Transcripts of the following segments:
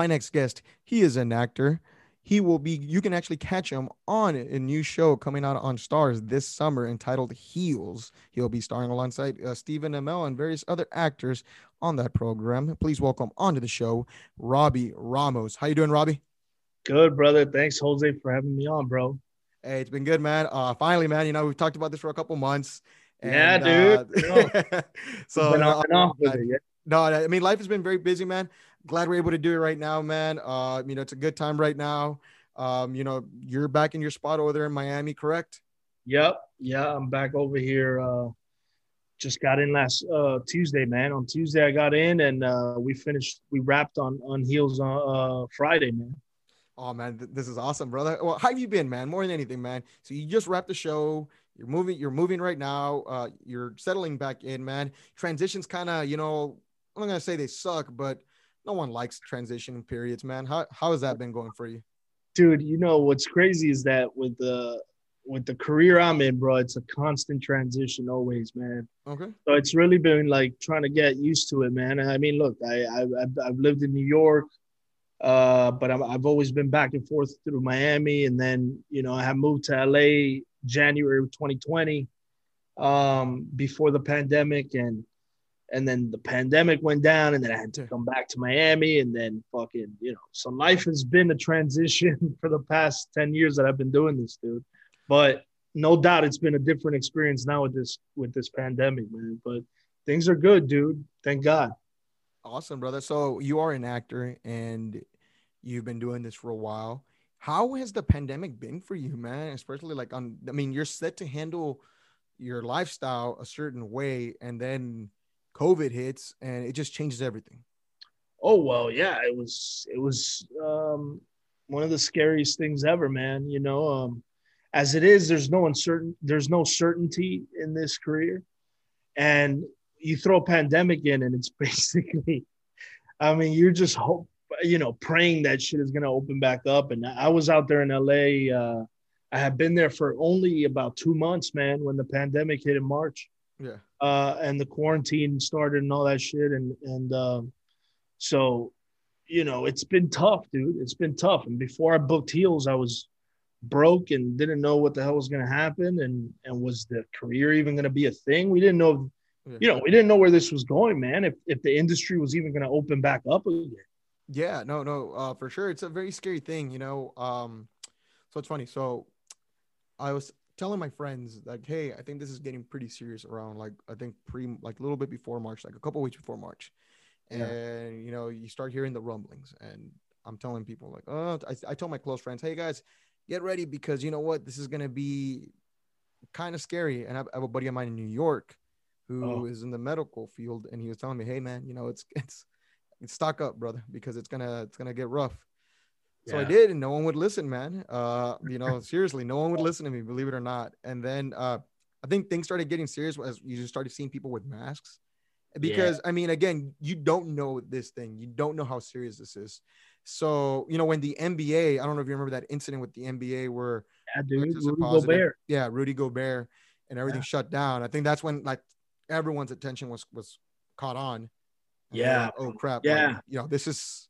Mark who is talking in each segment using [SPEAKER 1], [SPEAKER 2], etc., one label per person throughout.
[SPEAKER 1] my next guest, he is an actor. He will be, you can actually catch him on a new show coming out on Starz this summer entitled Heels. He'll be starring alongside uh, Stephen Amell and various other actors on that program. Please welcome onto the show, Robbie Ramos. How you doing, Robbie?
[SPEAKER 2] Good, brother. Thanks, Jose, for having me on, bro.
[SPEAKER 1] Hey, it's been good, man. Uh, finally, man. You know, we've talked about this for a couple months.
[SPEAKER 2] And, yeah, dude.
[SPEAKER 1] Uh, so, uh, no, I mean, life has been very busy, man. Glad we're able to do it right now, man. Uh, you know, it's a good time right now. Um, you know, you're back in your spot over there in Miami, correct?
[SPEAKER 2] Yep. Yeah, I'm back over here. Uh, just got in last uh, Tuesday, man. On Tuesday, I got in and uh, we finished. We wrapped on on heels on uh, Friday, man.
[SPEAKER 1] Oh man, th- this is awesome, brother. Well, how have you been, man? More than anything, man. So you just wrapped the show. You're moving. You're moving right now. Uh, you're settling back in, man. Transitions kind of, you know, I'm not gonna say they suck, but no one likes transition periods, man. How how has that been going for you?
[SPEAKER 2] Dude, you know what's crazy is that with the with the career I'm in, bro, it's a constant transition always, man.
[SPEAKER 1] Okay.
[SPEAKER 2] So it's really been like trying to get used to it, man. I mean, look, I, I I've, I've lived in New York, uh, but i have always been back and forth through Miami, and then you know I have moved to LA January 2020, um, before the pandemic, and and then the pandemic went down and then i had to come back to miami and then fucking you know so life has been a transition for the past 10 years that i've been doing this dude. But no doubt it's been a different experience now with this with this pandemic man. But things are good dude. Thank god.
[SPEAKER 1] Awesome brother. So you are an actor and you've been doing this for a while. How has the pandemic been for you man? Especially like on i mean you're set to handle your lifestyle a certain way and then COVID hits and it just changes everything.
[SPEAKER 2] Oh well, yeah, it was it was um, one of the scariest things ever, man. You know, um, as it is, there's no uncertain, there's no certainty in this career, and you throw a pandemic in, and it's basically, I mean, you're just hope, you know, praying that shit is gonna open back up. And I was out there in LA. Uh, I had been there for only about two months, man, when the pandemic hit in March.
[SPEAKER 1] Yeah.
[SPEAKER 2] Uh, and the quarantine started and all that shit. And, and, um, so, you know, it's been tough, dude. It's been tough. And before I booked heels, I was broke and didn't know what the hell was going to happen. And, and was the career even going to be a thing? We didn't know, you know, we didn't know where this was going, man. If, if the industry was even going to open back up again.
[SPEAKER 1] Yeah, no, no, uh, for sure. It's a very scary thing, you know. Um, so it's funny. So I was telling my friends like, hey, I think this is getting pretty serious around like I think pre like a little bit before March, like a couple weeks before March, and yeah. you know you start hearing the rumblings, and I'm telling people like, oh, I, I told my close friends, hey guys, get ready because you know what, this is gonna be kind of scary, and I have a buddy of mine in New York who oh. is in the medical field, and he was telling me, hey man, you know it's it's, it's stock up, brother, because it's gonna it's gonna get rough. So yeah. I did, and no one would listen, man. Uh, you know, seriously, no one would listen to me, believe it or not. And then uh, I think things started getting serious as you just started seeing people with masks. Because yeah. I mean, again, you don't know this thing, you don't know how serious this is. So you know, when the NBA, I don't know if you remember that incident with the NBA where
[SPEAKER 2] yeah, dude, Rudy Gobert,
[SPEAKER 1] yeah, Rudy Gobert, and everything yeah. shut down. I think that's when like everyone's attention was was caught on.
[SPEAKER 2] Yeah.
[SPEAKER 1] Like, oh crap!
[SPEAKER 2] Yeah.
[SPEAKER 1] Like, you know, this is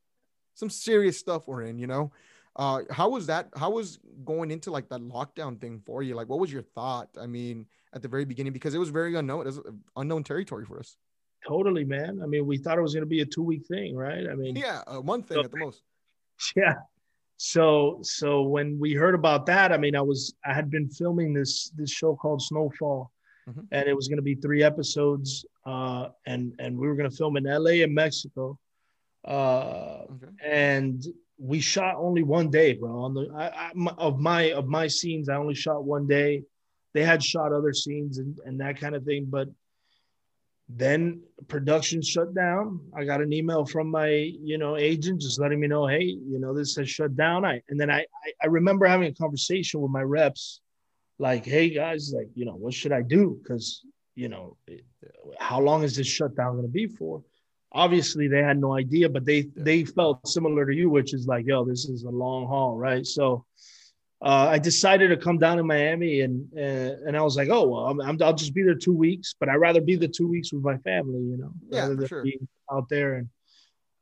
[SPEAKER 1] some serious stuff we're in, you know. Uh, how was that? How was going into like that lockdown thing for you? Like, what was your thought? I mean, at the very beginning, because it was very unknown, it was unknown territory for us.
[SPEAKER 2] Totally, man. I mean, we thought it was going to be a two week thing, right? I mean,
[SPEAKER 1] yeah, uh, one thing so, at the most.
[SPEAKER 2] Yeah. So, so when we heard about that, I mean, I was, I had been filming this, this show called Snowfall, mm-hmm. and it was going to be three episodes, uh, and and we were going to film in L.A. and Mexico uh, okay. and we shot only one day, bro. On the I, I, of my of my scenes, I only shot one day. They had shot other scenes and, and that kind of thing, but then production shut down. I got an email from my you know agent just letting me know, hey, you know this has shut down. I and then I I, I remember having a conversation with my reps, like, hey guys, like you know what should I do? Because you know how long is this shutdown going to be for? Obviously they had no idea, but they they felt similar to you, which is like, yo, this is a long haul, right? So uh, I decided to come down to Miami, and uh, and I was like, oh well, I'm, i will just be there two weeks, but I'd rather be the two weeks with my family, you know,
[SPEAKER 1] yeah,
[SPEAKER 2] rather than
[SPEAKER 1] sure.
[SPEAKER 2] being out there. And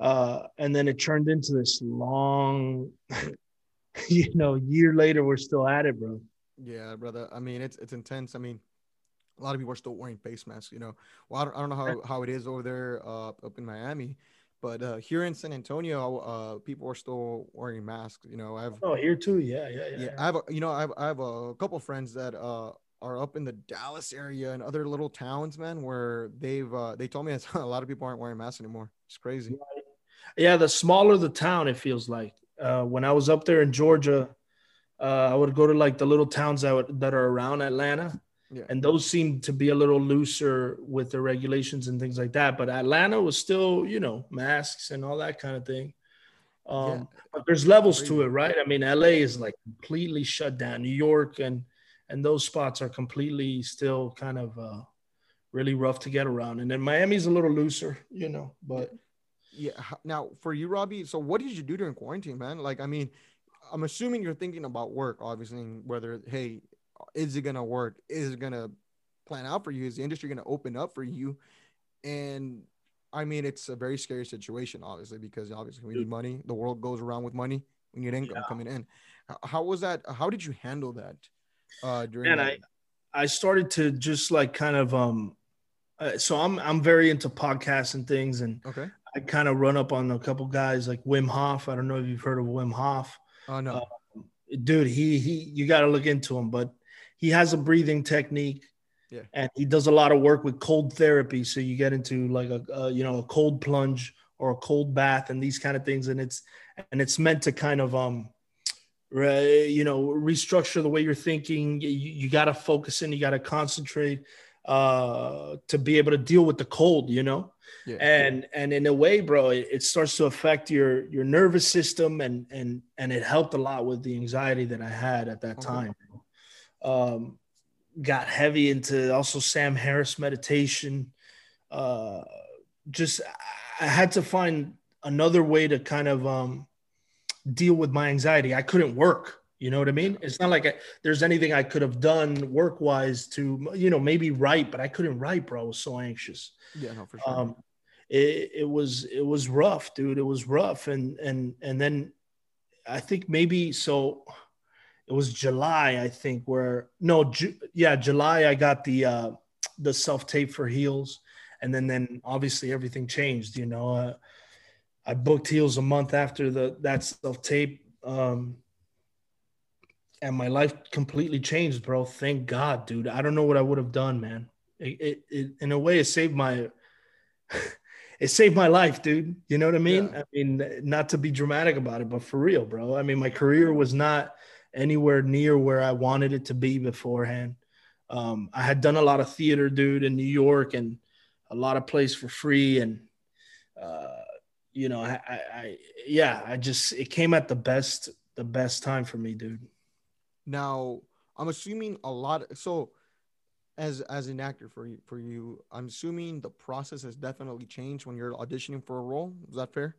[SPEAKER 2] uh, and then it turned into this long, you know, year later we're still at it, bro.
[SPEAKER 1] Yeah, brother. I mean, it's it's intense. I mean, a lot of people are still wearing face masks. You know, well, I don't, I don't know how, how it is over there uh, up in Miami, but uh, here in San Antonio, uh, people are still wearing masks. You know, I have.
[SPEAKER 2] Oh, here too. Yeah, yeah, yeah.
[SPEAKER 1] Yeah, I have. A, you know, I have, I have a couple friends that uh, are up in the Dallas area and other little towns, man, where they've uh, they told me that a lot of people aren't wearing masks anymore. It's crazy.
[SPEAKER 2] Yeah, the smaller the town, it feels like. Uh, when I was up there in Georgia, uh, I would go to like the little towns that would, that are around Atlanta, yeah. and those seem to be a little looser with the regulations and things like that. But Atlanta was still, you know, masks and all that kind of thing. Um, yeah. But there's levels to it, right? I mean, LA is like completely shut down. New York and and those spots are completely still kind of uh, really rough to get around. And then Miami's a little looser, you know, but
[SPEAKER 1] yeah. Now for you, Robbie, so what did you do during quarantine, man? Like, I mean, I'm assuming you're thinking about work, obviously, whether hey, is it gonna work? Is it gonna plan out for you? Is the industry gonna open up for you? And I mean, it's a very scary situation, obviously, because obviously we need money. The world goes around with money. We need income yeah. coming in. How was that? How did you handle that?
[SPEAKER 2] uh, during and I I started to just like kind of um uh, so I'm I'm very into podcasts and things and
[SPEAKER 1] okay
[SPEAKER 2] I kind of run up on a couple guys like Wim Hof. I don't know if you've heard of Wim Hof.
[SPEAKER 1] Oh no.
[SPEAKER 2] Uh, dude, he he you got to look into him, but he has a breathing technique.
[SPEAKER 1] Yeah.
[SPEAKER 2] And he does a lot of work with cold therapy. So you get into like a, a you know a cold plunge or a cold bath and these kind of things and it's and it's meant to kind of um right you know restructure the way you're thinking you, you got to focus in you got to concentrate uh to be able to deal with the cold you know yeah. and and in a way bro it, it, starts to affect your your nervous system and and and it helped a lot with the anxiety that i had at that time um got heavy into also sam harris meditation uh just i had to find another way to kind of um deal with my anxiety. I couldn't work. You know what I mean? It's not like I, there's anything I could have done work wise to, you know, maybe write, but I couldn't write, bro. I was so anxious.
[SPEAKER 1] Yeah, no, for sure.
[SPEAKER 2] Um, it, it was it was rough, dude. It was rough, and and and then I think maybe so. It was July, I think, where no, Ju- yeah, July. I got the uh, the self tape for heels, and then then obviously everything changed. You know, uh, I booked Heels a month after the that self tape, um, and my life completely changed, bro. Thank God, dude. I don't know what I would have done, man. It, it, it in a way, it saved my it saved my life, dude. You know what I mean? Yeah. I mean, not to be dramatic about it, but for real, bro. I mean, my career was not anywhere near where I wanted it to be beforehand. Um, I had done a lot of theater, dude, in New York, and a lot of plays for free, and uh, you know, I, I, I, yeah, I just it came at the best, the best time for me, dude.
[SPEAKER 1] Now, I'm assuming a lot. So, as as an actor for you, for you, I'm assuming the process has definitely changed when you're auditioning for a role. Is that fair?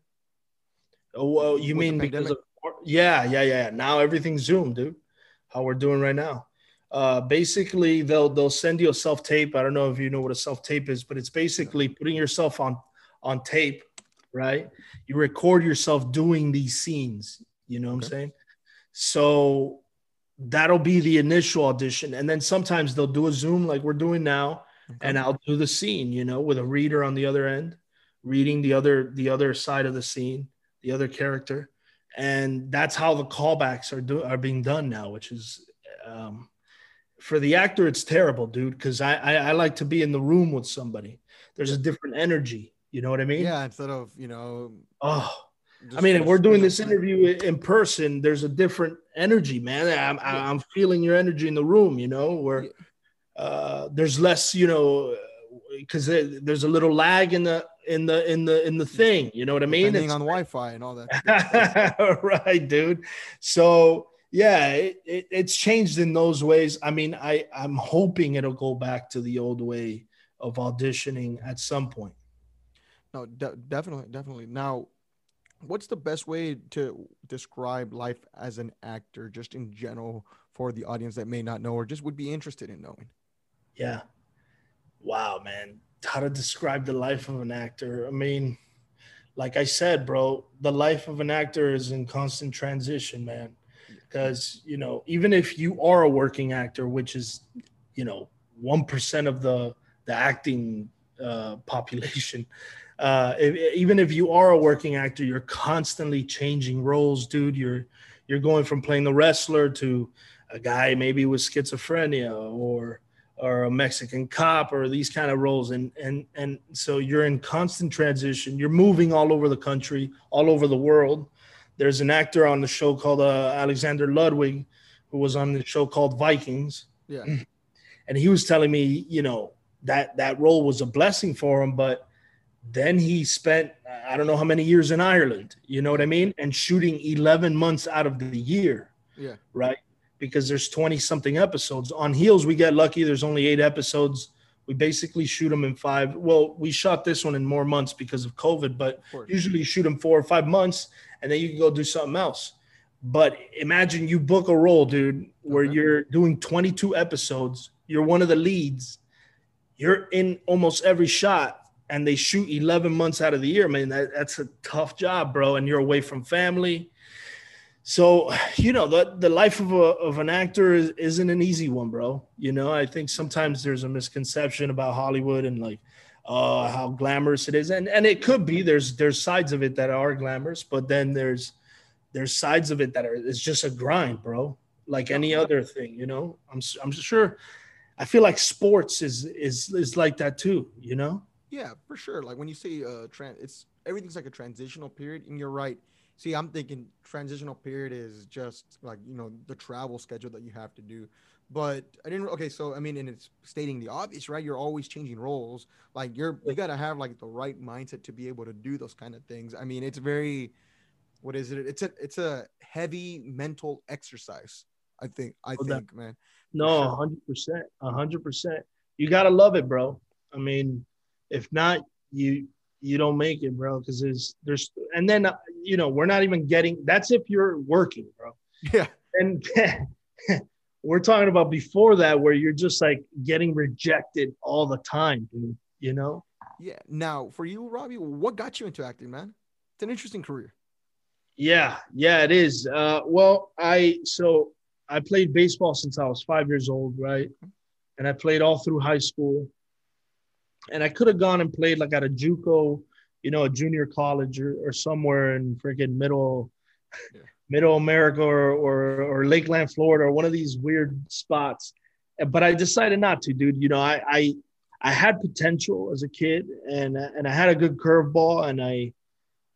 [SPEAKER 2] Oh, well, you With mean because of, yeah, yeah, yeah. Now everything's Zoom, dude. How we're doing right now. Uh, basically, they'll they'll send you a self tape. I don't know if you know what a self tape is, but it's basically putting yourself on on tape right? You record yourself doing these scenes, you know what okay. I'm saying? So that'll be the initial audition. And then sometimes they'll do a Zoom like we're doing now, okay. and I'll do the scene, you know, with a reader on the other end, reading the other the other side of the scene, the other character. And that's how the callbacks are do are being done now, which is um for the actor, it's terrible, dude, because I, I I like to be in the room with somebody. There's a different energy you know what I mean?
[SPEAKER 1] Yeah, instead of, you know,
[SPEAKER 2] oh, I mean, if we're doing this interview in person, there's a different energy, man. I'm. I'm feeling your energy in the room, you know, where uh, there's less, you know, because there's a little lag in the in the in the in the thing. You know what I mean?
[SPEAKER 1] Depending on Wi-Fi and all that.
[SPEAKER 2] right, dude. So yeah, it, it, it's changed in those ways. I mean, I I'm hoping it'll go back to the old way of auditioning at some point.
[SPEAKER 1] No, de- definitely, definitely. Now, what's the best way to describe life as an actor, just in general, for the audience that may not know or just would be interested in knowing?
[SPEAKER 2] Yeah. Wow, man. How to describe the life of an actor? I mean, like I said, bro, the life of an actor is in constant transition, man. Because you know, even if you are a working actor, which is, you know, one percent of the the acting uh, population, uh, if, even if you are a working actor, you're constantly changing roles, dude. You're you're going from playing the wrestler to a guy maybe with schizophrenia or or a Mexican cop or these kind of roles. And and and so you're in constant transition. You're moving all over the country, all over the world. There's an actor on the show called uh, Alexander Ludwig, who was on the show called Vikings.
[SPEAKER 1] Yeah.
[SPEAKER 2] And he was telling me, you know, that that role was a blessing for him, but then he spent I don't know how many years in Ireland, you know what I mean? And shooting 11 months out of the year.
[SPEAKER 1] Yeah.
[SPEAKER 2] Right because there's 20 something episodes. On Heels, we get lucky. There's only eight episodes. We basically shoot them in five. Well, we shot this one in more months because of COVID, but of usually you shoot them four or five months and then you can go do something else. But imagine you book a role, dude, where okay. you're doing 22 episodes. You're one of the leads. You're in almost every shot and they shoot 11 months out of the year. Man, that, that's a tough job, bro. And you're away from family so you know the the life of a of an actor is, isn't an easy one bro. You know i think sometimes there's a misconception about hollywood and like uh how glamorous it is. And and it could be there's there's sides of it that are glamorous but then there's there's sides of it that are it's just a grind bro. Like any other thing you know? I'm i'm sure i feel like sports is is is like that too you know?
[SPEAKER 1] Yeah for sure. Like when you say uh trans it's everything's like a transitional period and you're right See, I'm thinking transitional period is just like you know the travel schedule that you have to do. But I didn't. Okay, so I mean, and it's stating the obvious, right? You're always changing roles. Like you're you gotta have like the right mindset to be able to do those kind of things. I mean, it's very, what is it? It's a it's a heavy mental exercise. I think. I oh, think, that, man.
[SPEAKER 2] No, hundred percent, hundred percent. You gotta love it, bro. I mean, if not, you you don't make it, bro. Because there's there's and then uh, you know we're not even getting. That's if you're working, bro.
[SPEAKER 1] Yeah.
[SPEAKER 2] And we're talking about before that where you're just like getting rejected all the time, dude. You know.
[SPEAKER 1] Yeah. Now, for you, Robbie, what got you into acting, man? It's an interesting career.
[SPEAKER 2] Yeah, yeah, it is. Uh, well, I so I played baseball since I was five years old, right? And I played all through high school and I could have gone and played like at a JUCO, you know, a junior college or, or somewhere in freaking middle, yeah. middle America or, or or Lakeland, Florida, or one of these weird spots. But I decided not to, dude. You know, I I, I had potential as a kid, and and I had a good curveball, and I,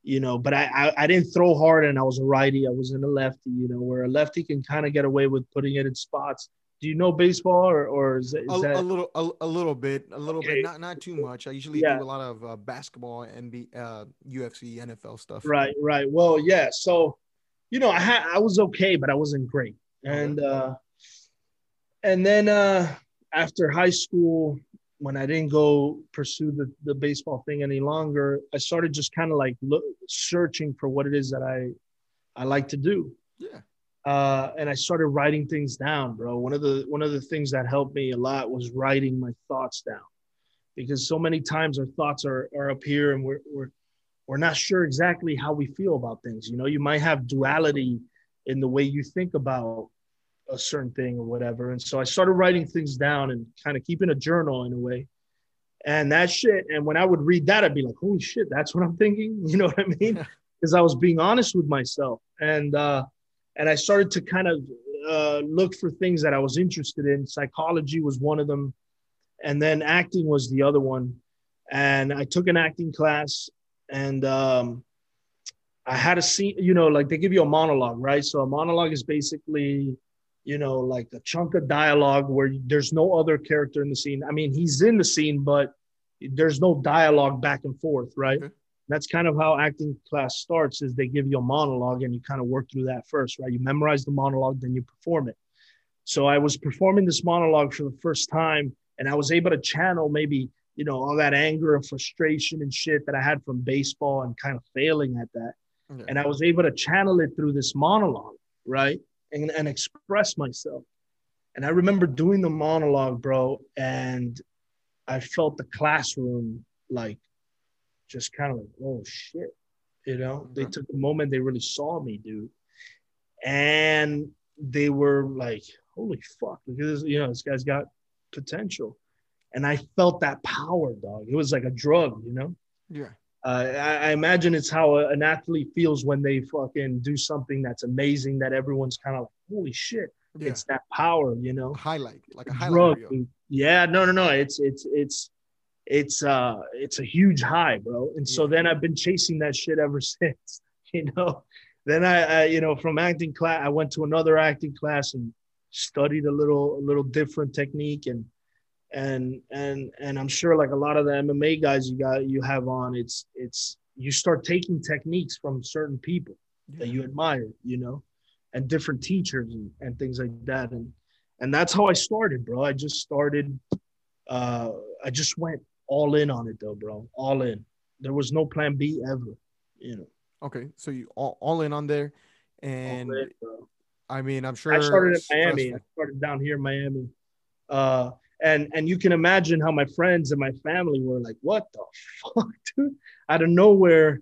[SPEAKER 2] you know, but I, I I didn't throw hard, and I was a righty. I wasn't a lefty. You know, where a lefty can kind of get away with putting it in spots do you know baseball or, or is, is
[SPEAKER 1] a,
[SPEAKER 2] that...
[SPEAKER 1] a little a, a, little bit a little okay. bit not not too much. I usually yeah. do a lot of uh, basketball and uh, ufc nfl stuff.
[SPEAKER 2] Right right. Well yeah so you know i had i was okay but i wasn't great. And uh and then uh after high school when i didn't go pursue the, the baseball thing any longer i started just kind of like look, searching for what it is that i i like to do.
[SPEAKER 1] Yeah
[SPEAKER 2] uh, and I started writing things down, bro. One of the one of the things that helped me a lot was writing my thoughts down, because so many times our thoughts are are up here and we're we're we're not sure exactly how we feel about things. You know, you might have duality in the way you think about a certain thing or whatever. And so I started writing things down and kind of keeping a journal in a way. And that shit, and when I would read that, I'd be like, holy shit, that's what I'm thinking. You know what I mean? Because I was being honest with myself. And uh, and I started to kind of uh, look for things that I was interested in. Psychology was one of them, and then acting was the other one. And I took an acting class, and um, I had a scene. You know, like they give you a monologue, right? So a monologue is basically, you know, like a chunk of dialogue where there's no other character in the scene. I mean, he's in the scene, but there's no dialogue back and forth, right? Okay that's kind of how acting class starts is they give you a monologue and you kind of work through that first right? You memorize the monologue then you perform it. So i was performing this monologue for the first time and i was able to channel maybe you know all that anger and frustration and shit that i had from baseball and kind of failing at that. Okay. and i was able to channel it through this monologue right? And, and express myself. And i remember doing the monologue bro and i felt the classroom like just kind of like, oh shit, You know, they took a moment, they really saw me, dude. And they were like, holy fuck, because you know, this guy's got potential. And I felt that power, dog. It was like a drug, you know?
[SPEAKER 1] Yeah.
[SPEAKER 2] Uh, I, I, imagine it's how a, an athlete feels when they fucking do something that's amazing that everyone's kind of like, holy shit. Yeah. It's that power, you know.
[SPEAKER 1] Highlight, like a highlight. Drug,
[SPEAKER 2] yeah, no, no, no. It's it's it's it's uh it's a huge high, bro. And so then I've been chasing that shit ever since, you know. Then I, I, you know, from acting class, I went to another acting class and studied a little, a little different technique, and and and and I'm sure like a lot of the MMA guys you got you have on, it's it's you start taking techniques from certain people yeah. that you admire, you know, and different teachers and, and things like that, and and that's how I started, bro. I just started. Uh, I just went all in on it though, bro. All in. There was no plan B ever. You know.
[SPEAKER 1] Okay, so you all, all in on there, and in, I mean, I'm sure
[SPEAKER 2] I started in Miami. I started down here in Miami, uh, and and you can imagine how my friends and my family were like, "What the fuck, dude?" Out of nowhere,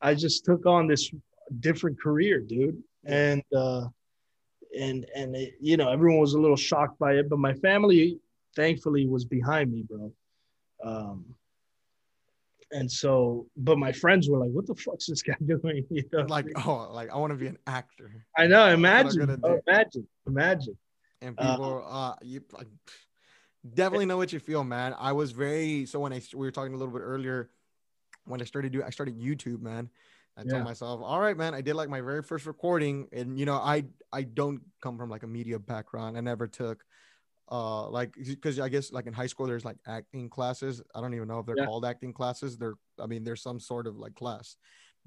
[SPEAKER 2] I just took on this different career, dude, and uh, and and it, you know, everyone was a little shocked by it, but my family, thankfully, was behind me, bro. Um, and so, but my friends were like, "What the fuck's this guy doing?"
[SPEAKER 1] You know, like, oh, like I want to be an actor.
[SPEAKER 2] I know. Imagine, oh, imagine, imagine.
[SPEAKER 1] And uh, people, uh, uh you definitely know what you feel, man. I was very so when I we were talking a little bit earlier when I started doing, I started YouTube, man. I yeah. told myself, all right, man, I did like my very first recording, and you know, I I don't come from like a media background. I never took uh like because i guess like in high school there's like acting classes. I don't even know if they're yeah. called acting classes. They're i mean there's some sort of like class.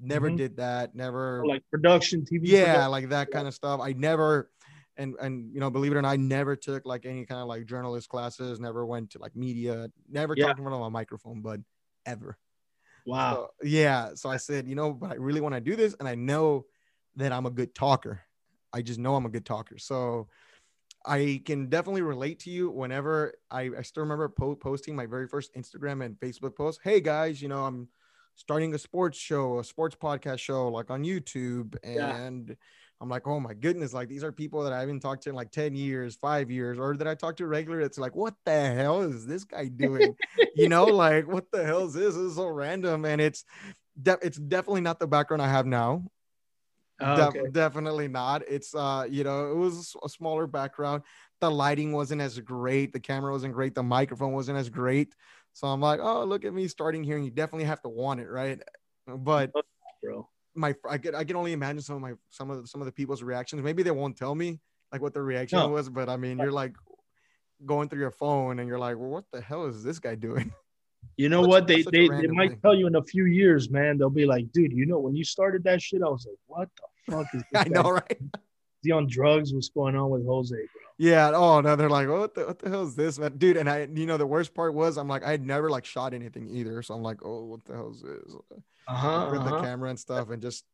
[SPEAKER 1] Never mm-hmm. did that never
[SPEAKER 2] like production tv
[SPEAKER 1] yeah
[SPEAKER 2] production.
[SPEAKER 1] like that kind of stuff. I never and and you know believe it or not i never took like any kind of like journalist classes never went to like media never yeah. talked in front of a microphone but ever.
[SPEAKER 2] Wow.
[SPEAKER 1] So, yeah so i said you know but i really want to do this and i know that i'm a good talker. I just know i'm a good talker. So I can definitely relate to you whenever I, I still remember po- posting my very first Instagram and Facebook post. Hey guys, you know, I'm starting a sports show, a sports podcast show like on YouTube. And yeah. I'm like, oh my goodness, like these are people that I haven't talked to in like 10 years, five years, or that I talk to regularly. It's like, what the hell is this guy doing? you know, like what the hell is this? This is so random. And it's de- it's definitely not the background I have now. Oh, De- okay. definitely not. It's uh, you know, it was a smaller background. The lighting wasn't as great. The camera wasn't great. The microphone wasn't as great. So I'm like, oh, look at me starting here, and you definitely have to want it, right? But bro, my I can I can only imagine some of my some of the, some of the people's reactions. Maybe they won't tell me like what the reaction no. was, but I mean, you're like going through your phone, and you're like, well, what the hell is this guy doing?
[SPEAKER 2] You know what? They they, they might thing. tell you in a few years, man. They'll be like, dude, you know, when you started that shit, I was like, what the fuck is
[SPEAKER 1] this? I know, right? Is
[SPEAKER 2] he on drugs? What's going on with Jose, bro?
[SPEAKER 1] Yeah. Oh no, they're like, what the what the hell is this, man? Dude, and I, you know, the worst part was I'm like, I had never like shot anything either, so I'm like, oh, what the hell is this?
[SPEAKER 2] Uh-huh, uh-huh.
[SPEAKER 1] the camera and stuff, and just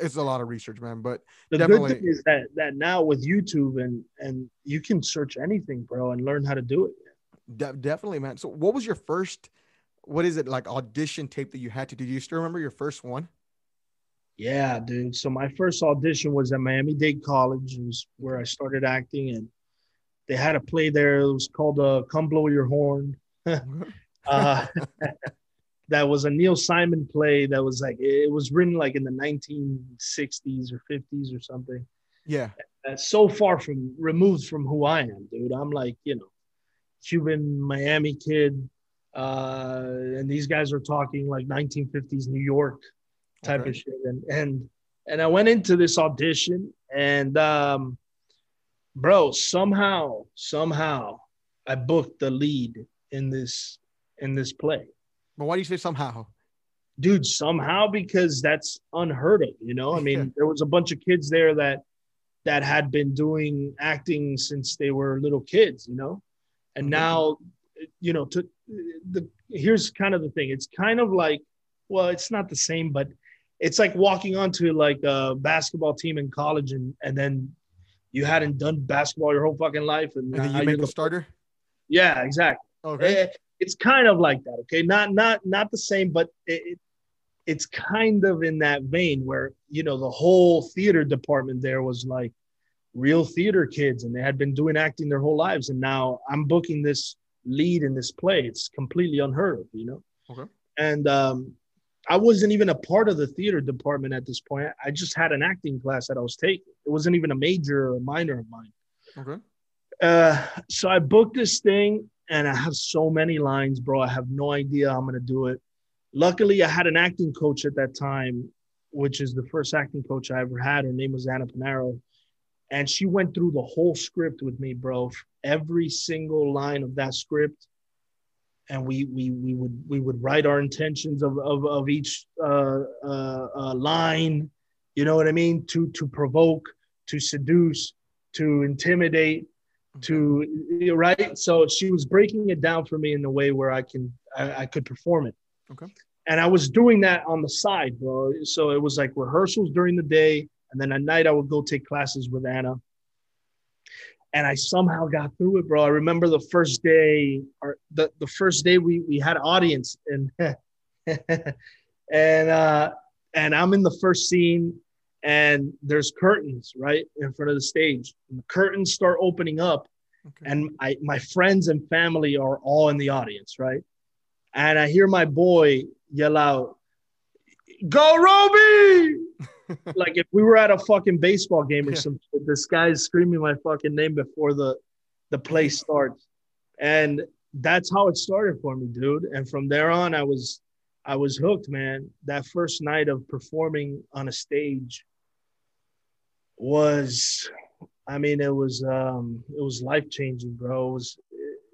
[SPEAKER 1] it's a lot of research, man. But
[SPEAKER 2] the definitely... good thing is that that now with YouTube and and you can search anything, bro, and learn how to do it.
[SPEAKER 1] De- definitely, man. So, what was your first? What is it like audition tape that you had to do? Do you still remember your first one?
[SPEAKER 2] Yeah, dude. So my first audition was at Miami Dade College, it was where I started acting, and they had a play there. It was called uh, "Come Blow Your Horn." uh, that was a Neil Simon play. That was like it was written like in the 1960s or 50s or something.
[SPEAKER 1] Yeah.
[SPEAKER 2] That's so far from removed from who I am, dude. I'm like, you know, Cuban Miami kid, uh, and these guys are talking like 1950s New York type okay. of shit. And and and I went into this audition, and um, bro, somehow somehow I booked the lead in this in this play.
[SPEAKER 1] But why do you say somehow?
[SPEAKER 2] Dude, somehow because that's unheard of. You know, I mean, there was a bunch of kids there that that had been doing acting since they were little kids. You know, and mm-hmm. now you know to the here's kind of the thing it's kind of like well it's not the same but it's like walking onto like a basketball team in college and and then you hadn't done basketball your whole fucking life and,
[SPEAKER 1] and then you make a starter?
[SPEAKER 2] Yeah exactly.
[SPEAKER 1] Okay.
[SPEAKER 2] It, it's kind of like that okay? Not not not the same but it, it's kind of in that vein where you know the whole theater department there was like real theater kids and they had been doing acting their whole lives and now i'm booking this lead in this play. It's completely unheard of you know?
[SPEAKER 1] Okay.
[SPEAKER 2] and um, i wasn't even a part of the theater department at this point i just had an acting class that i was taking it wasn't even a major or a minor of mine
[SPEAKER 1] Okay.
[SPEAKER 2] uh, so I booked this thing and I have so many lines, bro. I have no idea how I'm gonna do it. Luckily, I had an acting coach at that time, which is the first acting coach I ever had. Her name was Anna Panaro. And she went through the whole script with me, bro. Every single line of that script. And we we we would we would write our intentions of of, of each uh, uh, uh, line, you know what I mean, to to provoke, to seduce, to intimidate, to right? So she was breaking it down for me in a way where i can I, I could perform it.
[SPEAKER 1] Okay.
[SPEAKER 2] and i was doing that on the side bro. So it was like rehearsals during the day and then at night i would go take classes with anna and i somehow got through it bro i remember the first day or the, the first day we we had audience and and uh and i'm in the first scene and there's curtains right in front of the stage and the curtains start opening up
[SPEAKER 1] Okay.
[SPEAKER 2] and I, my friends and family are all in the audience, right? And I hear my boy yell out, "Go Robbie!" like if we were at a fucking baseball game or some shit, this guy's screaming my fucking name before the the play starts, and that's how it started for me, dude. And from there on, I was I was hooked, man. That first night of performing on a stage was I mean, it was um, it was life changing, bro. It was,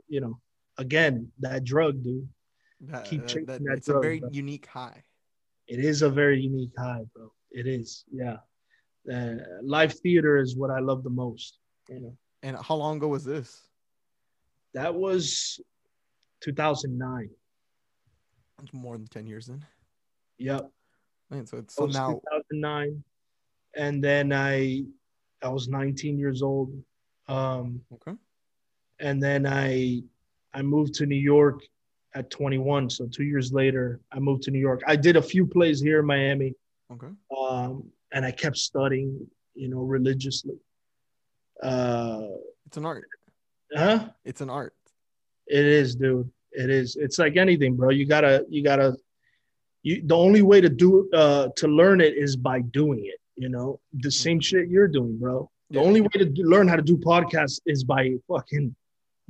[SPEAKER 2] you know, again that drug, dude.
[SPEAKER 1] That-
[SPEAKER 2] keep
[SPEAKER 1] that-
[SPEAKER 2] chasing
[SPEAKER 1] that-
[SPEAKER 2] that
[SPEAKER 1] it's a very
[SPEAKER 2] bro.
[SPEAKER 1] unique high.
[SPEAKER 2] It is a very unique high, bro. It is, yeah. Uh, live theater is what I love the most. You know,
[SPEAKER 1] And how long ago was this?
[SPEAKER 2] that was 2009.
[SPEAKER 1] It's more than ten years then.
[SPEAKER 2] Yep.
[SPEAKER 1] Man, so it's so now
[SPEAKER 2] 2009, and then I I was 19 years old. Um,
[SPEAKER 1] okay.
[SPEAKER 2] and then I I moved to New York at 21. So two years later, I moved to New York. I did a few plays here in Miami,
[SPEAKER 1] Okay.
[SPEAKER 2] um, and I kept studying, you know, religiously. Uh,
[SPEAKER 1] It's an art.
[SPEAKER 2] huh?
[SPEAKER 1] It's an art.
[SPEAKER 2] It is, dude. It is. It's like anything, bro. You gotta, you gotta. You the only way to do uh to learn it is by doing it. You know, the same shit you're doing, bro. The
[SPEAKER 1] Yeah.
[SPEAKER 2] only way to do, learn how to do podcasts is by fucking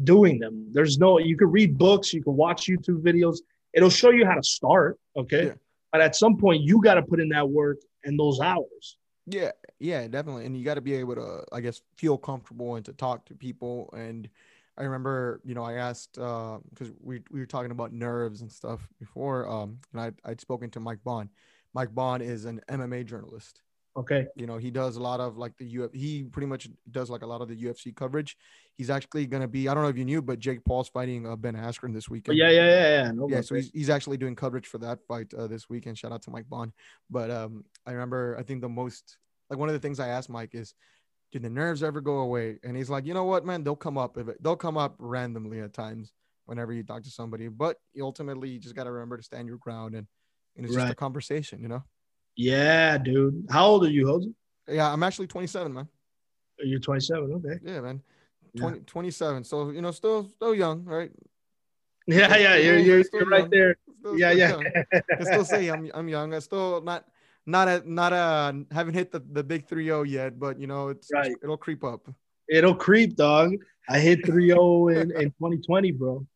[SPEAKER 2] doing them. There's no. You can read books. You can watch YouTube videos. It'll show you how to start. Okay,
[SPEAKER 1] Yeah.
[SPEAKER 2] But at some point you got to put in that work and those hours.
[SPEAKER 1] Yeah, yeah, definitely. And you got to be able to, I guess, feel comfortable and to talk to people. And I remember, you know, I asked because we we were talking about nerves and stuff before, um, and I I'd spoken to Mike Bohn. Mike Bohn is an MMA journalist.
[SPEAKER 2] Okay.
[SPEAKER 1] You know, he does a lot of like the UF. He pretty much does like a lot of the UFC coverage. He's actually gonna be. I don't know if you knew, but Jake Paul's fighting uh, Ben Askren this weekend.
[SPEAKER 2] yeah, yeah, yeah, yeah. No,
[SPEAKER 1] yeah, so he's, he's actually doing coverage for that fight uh, this weekend. Shout out to Mike Bohn. But um, I remember, I think the most like one of the things I asked Mike is, "Do the nerves ever go away?" And he's like, "You know what, man? They'll come up. If it, they'll come up randomly at times whenever you talk to somebody. But you ultimately, you just got to remember to stand your ground and, and it's just a conversation, you know."
[SPEAKER 2] yeah, dude. How old are you, Jose?
[SPEAKER 1] Yeah, I'm actually 27, man.
[SPEAKER 2] You're 27. Okay.
[SPEAKER 1] Yeah, man.
[SPEAKER 2] Yeah.
[SPEAKER 1] 20, 27. So you know, still still young, right?
[SPEAKER 2] Yeah, yeah. You're you're,
[SPEAKER 1] Still
[SPEAKER 2] you're right there.
[SPEAKER 1] Still,
[SPEAKER 2] Yeah,
[SPEAKER 1] still
[SPEAKER 2] yeah.
[SPEAKER 1] I still say I'm I'm young. I still not not a not a haven't hit the, the big 3-0 yet, but you know it's
[SPEAKER 2] Right.
[SPEAKER 1] it'll creep up.
[SPEAKER 2] It'll creep, dog. I hit 3-0 in, in 2020, bro.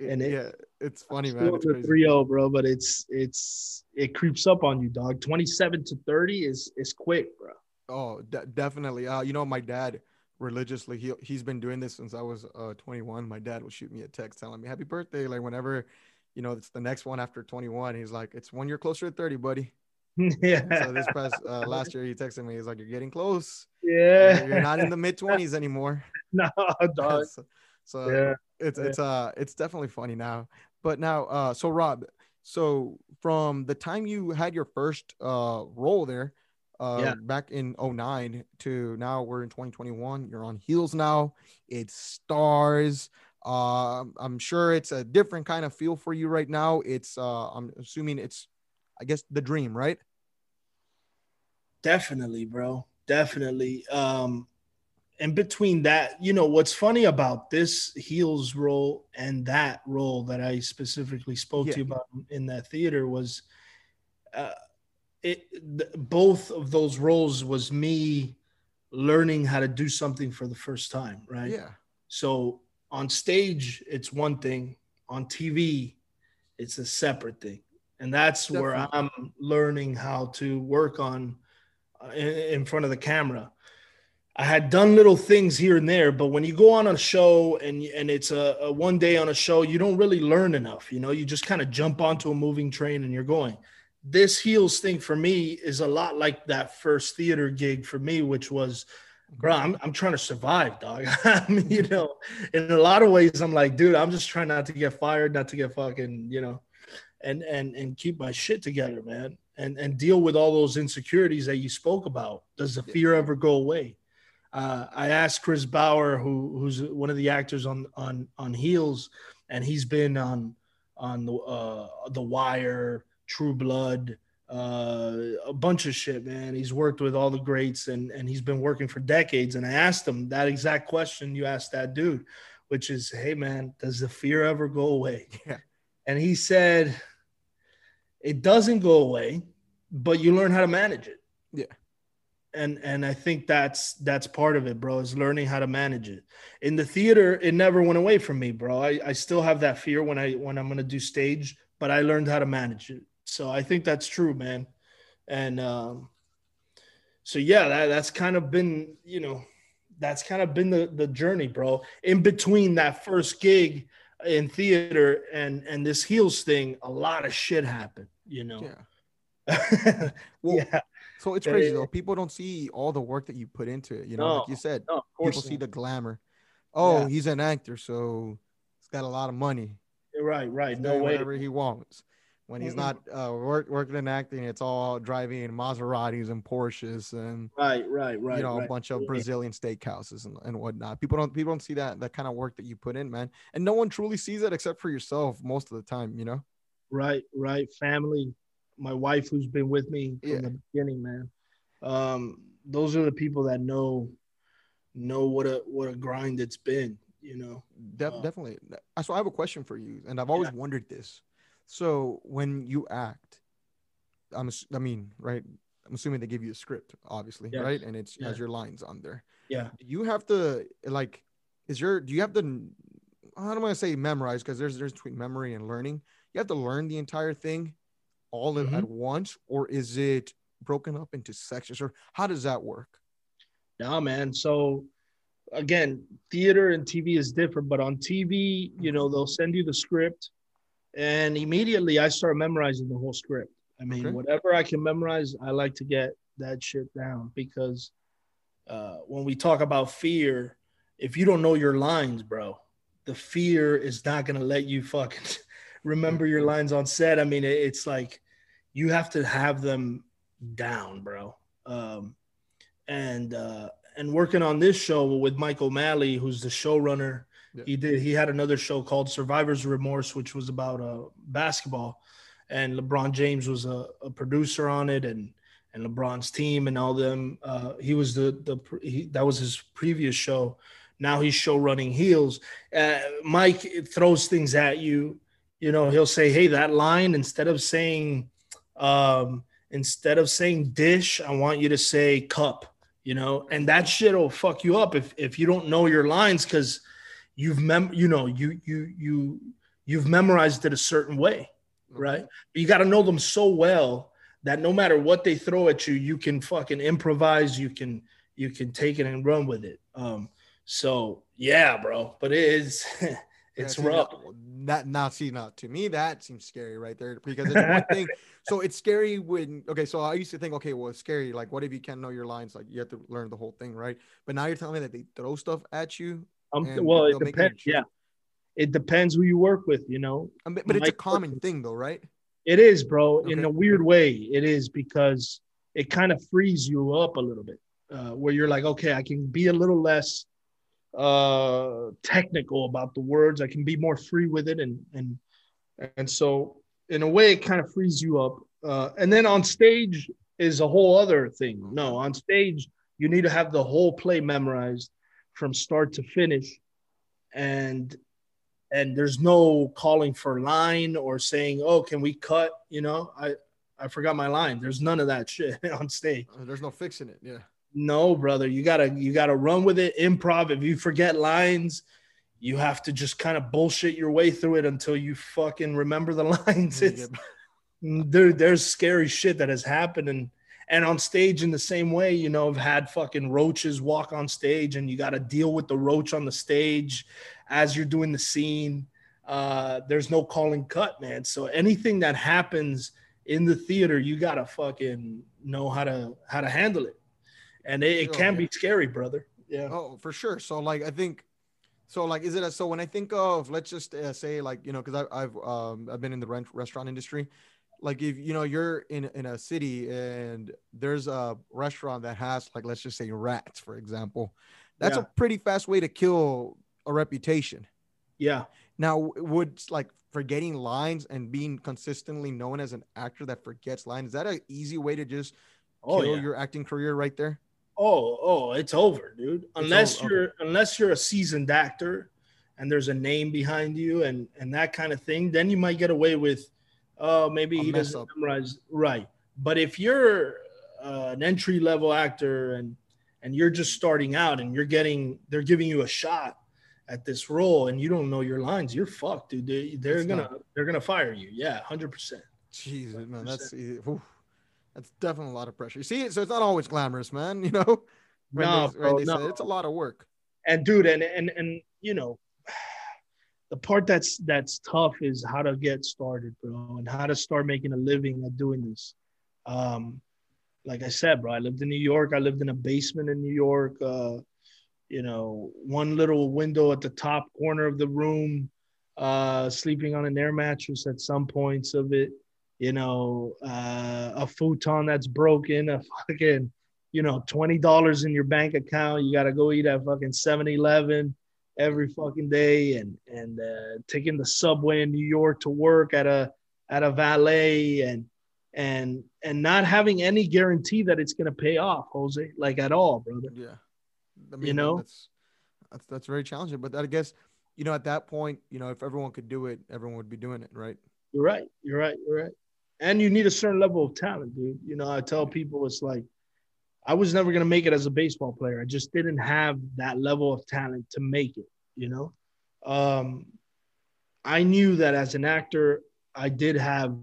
[SPEAKER 2] And it-
[SPEAKER 1] yeah, it's funny, man.
[SPEAKER 2] Still
[SPEAKER 1] It's
[SPEAKER 2] the
[SPEAKER 1] crazy.
[SPEAKER 2] 3-0, bro, but it's it's it creeps up on you, dog. 27 to 30 is is quick, bro.
[SPEAKER 1] Oh, de- definitely. Uh, you know, my dad religiously he he's been doing this since I was uh 21. My dad will shoot me a text telling me happy birthday, like whenever. You know, it's the next one after 21. He's like, it's one year closer to 30, buddy.
[SPEAKER 2] yeah.
[SPEAKER 1] So this past uh, last year, he texted me. He's like, "You're getting close.
[SPEAKER 2] yeah.
[SPEAKER 1] You're not in the mid twenties anymore."
[SPEAKER 2] no, dog.
[SPEAKER 1] so so
[SPEAKER 2] Yeah.
[SPEAKER 1] it's it's uh it's definitely funny now. But now, uh, so Rob, so from the time you had your first uh role there, uh,
[SPEAKER 2] Yeah.
[SPEAKER 1] back in 09 to now we're in 2021. You're on heels now. It's Starz. Uh, I'm sure it's a different kind of feel for you right now. It's uh, I'm assuming it's I guess the dream, right?
[SPEAKER 2] Definitely, bro. Definitely. Um, and between that, you know, what's funny about this heels role and that role that I specifically spoke yeah. to you about in that theater was, uh, it th- both of those roles was me learning how to do something for the first time, right?
[SPEAKER 1] Yeah.
[SPEAKER 2] So on stage, it's one thing. On TV, it's a separate thing, and that's Definitely. where I'm learning how to work on uh, in, in front of the camera. I had done little things here and there, but when you go on a show and and it's a, a, one day on a show, you don't really learn enough. You know, you just kind of jump onto a moving train and you're going. This heels thing for me is a lot like that first theater gig for me, which was, bro, I'm, I'm trying to survive, dog. I mean, you know, in a lot of ways, I'm like, dude, I'm just trying not to get fired, not to get fucking, you know, and and and keep my shit together, man, and and deal with all those insecurities that you spoke about. Does the fear ever go away? Uh, I asked Chris Bauer, who who's one of the actors on on on Heels, and he's been on on the uh, the Wire, True Blood, uh, a bunch of shit, man. He's worked with all the greats, and and he's been working for decades. And I asked him that exact question you asked that dude, which is, "Hey, man, does the fear ever go away?"
[SPEAKER 1] Yeah.
[SPEAKER 2] And he said, "It doesn't go away, but you learn how to manage it."
[SPEAKER 1] Yeah
[SPEAKER 2] and and I think that's that's part of it, bro. Is learning how to manage it. In the theater, it never went away from me, bro. I, I still have that fear when I when I'm gonna do stage, but I learned how to manage it. So I think that's true, man. And um, so yeah, that, that's kind of been you know that's kind of been the the journey, bro. In between that first gig in theater and and this heels thing, a lot of shit happened. You know.
[SPEAKER 1] Yeah. well, yeah so it's crazy though. People don't see all the work that you put into it. You know, no, like you said, no, people see the glamour. Oh, yeah. he's an actor, so he's got a lot of money.
[SPEAKER 2] Right, right.
[SPEAKER 1] no way. Whatever he wants. When he's not uh, work, working and acting, it's all driving Maseratis and Porsches and
[SPEAKER 2] right, right, right.
[SPEAKER 1] You know,
[SPEAKER 2] right.
[SPEAKER 1] a bunch of. Brazilian steakhouses and, and whatnot. People don't people don't see that that kind of work that you put in, man. And no one truly sees it except for yourself most of the time. You know.
[SPEAKER 2] Right, right. Family, my wife who's been with me from yeah. the beginning, man. Um, those are the people that know know what a what a grind it's been, you know.
[SPEAKER 1] De- uh, definitely. So I have a question for you, and I've always yeah. wondered this. So when you act, I'm I mean, right? I'm assuming they give you a script, obviously, yes. right? And it's yeah. has your lines on there.
[SPEAKER 2] Yeah.
[SPEAKER 1] Do you have to like? Is your do you have to? I don't want to say memorize because there's there's between memory and learning. You have to learn the entire thing all mm-hmm. at once, or is it broken up into sections, or how does that work?
[SPEAKER 2] No, man. So again, theater and TV is different, but on TV, you know, they'll send you the script, and immediately I start memorizing the whole script. I mean, okay. whatever I can memorize, I like to get that shit down because uh, when we talk about fear, if you don't know your lines, bro, the fear is not gonna let you fucking remember your lines on set. I mean, it's like you have to have them down, bro. Um, and uh, and working on this show with Michael O'Malley, who's the showrunner. Yeah. He did. He had another show called Survivor's Remorse, which was about uh, basketball, and LeBron James was a, a, producer on it, and and LeBron's team and all them. Uh, he was the the he, that was his previous show. Now he's show running heels. Uh, Mike throws things at you. You know, he'll say, "Hey, that line," instead of saying, um, instead of saying dish, I want you to say cup, you know, and that shit will fuck you up if, if you don't know your lines because you've mem you know, you you you you've memorized it a certain way, right? But you got to know them so well that no matter what they throw at you, you can fucking improvise, you can you can take it and run with it. Um, so yeah, bro, but it is it's yeah, rough.
[SPEAKER 1] That now see now to me that seems scary right there because it's one thing. So it's scary when okay. So I used to think okay, well it's scary. Like what if you can't know your lines? Like you have to learn the whole thing, right? But now you're telling me that they throw stuff at you.
[SPEAKER 2] Um, well, it depends. Yeah, it depends who you work with. You know,
[SPEAKER 1] mean, but it's a common thing though, right?
[SPEAKER 2] It is, bro. Okay. In a weird way, it is because it kind of frees you up a little bit, uh, where you're like, okay, I can be a little less uh, technical about the words. I can be more free with it, and and and so in a way, it kind of frees you up. Uh, and then on stage is a whole other thing. No, on stage you need to have the whole play memorized from start to finish, and and there's no calling for line or saying, "Oh, can we cut?" You know, I I forgot my line. There's none of that shit on stage.
[SPEAKER 1] Uh, There's no fixing it. Yeah.
[SPEAKER 2] No, brother, you gotta you gotta run with it. Improv. If you forget lines, you have to just kind of bullshit your way through it until you fucking remember the lines. It's, there, there's scary shit that has happened, and and on stage in the same way, you know, I've had fucking roaches walk on stage, and you got to deal with the roach on the stage as you're doing the scene. Uh, there's no calling cut, man. So anything that happens in the theater, you gotta fucking know how to how to handle it and it, it can be scary, brother. Yeah.
[SPEAKER 1] Oh, for sure. So like, I think, so like, is it a, so when I think of, let's just uh, say like, you know, cause I, I've, um, I've been in the rent restaurant industry. Like if, you know, you're in, in a city and there's a restaurant that has like, let's just say rats, for example, that's yeah. a pretty fast way to kill a reputation.
[SPEAKER 2] Yeah.
[SPEAKER 1] Now would like forgetting lines and being consistently known as an actor that forgets lines, is that an easy way to just oh, kill yeah. your acting career right there?
[SPEAKER 2] Oh, oh, it's over, dude. Unless over. you're unless you're a seasoned actor and there's a name behind you and and that kind of thing, then you might get away with oh, maybe he doesn't up. memorize right. But if you're uh, an entry level actor and and you're just starting out and you're getting they're giving you a shot at this role and you don't know your lines, you're fucked, dude. They, are gonna not. they're gonna fire you. Yeah, hundred percent.
[SPEAKER 1] Jesus, man, that's oof. That's definitely a lot of pressure. You see, so it's not always glamorous, man. You know,
[SPEAKER 2] no, bro, no.
[SPEAKER 1] Say, it's a lot of work.
[SPEAKER 2] And dude, and and and you know, the part that's that's tough is how to get started, bro, and how to start making a living at doing this. Um, like I said, bro, I lived in New York. I lived in a basement in New York. Uh, you know, one little window at the top corner of the room, uh, sleeping on an air mattress at some points of it you know, uh, a futon that's broken, a fucking, you know, twenty dollars in your bank account. You got to go eat at fucking 7-Eleven every fucking day, and and uh, taking the subway in New York to work at a at a valet, and and and not having any guarantee that it's gonna pay off, Jose, like at all, brother.
[SPEAKER 1] Yeah, I mean,
[SPEAKER 2] you know,
[SPEAKER 1] that's that's that's very challenging. But I guess, you know, at that point, you know, if everyone could do it, everyone would be doing it, right?
[SPEAKER 2] You're right. You're right. You're right and you need a certain level of talent, dude. You know, I tell people it's like I was never gonna make it as a baseball player. I just didn't have that level of talent to make it. You know, um, I knew that as an actor, I did have,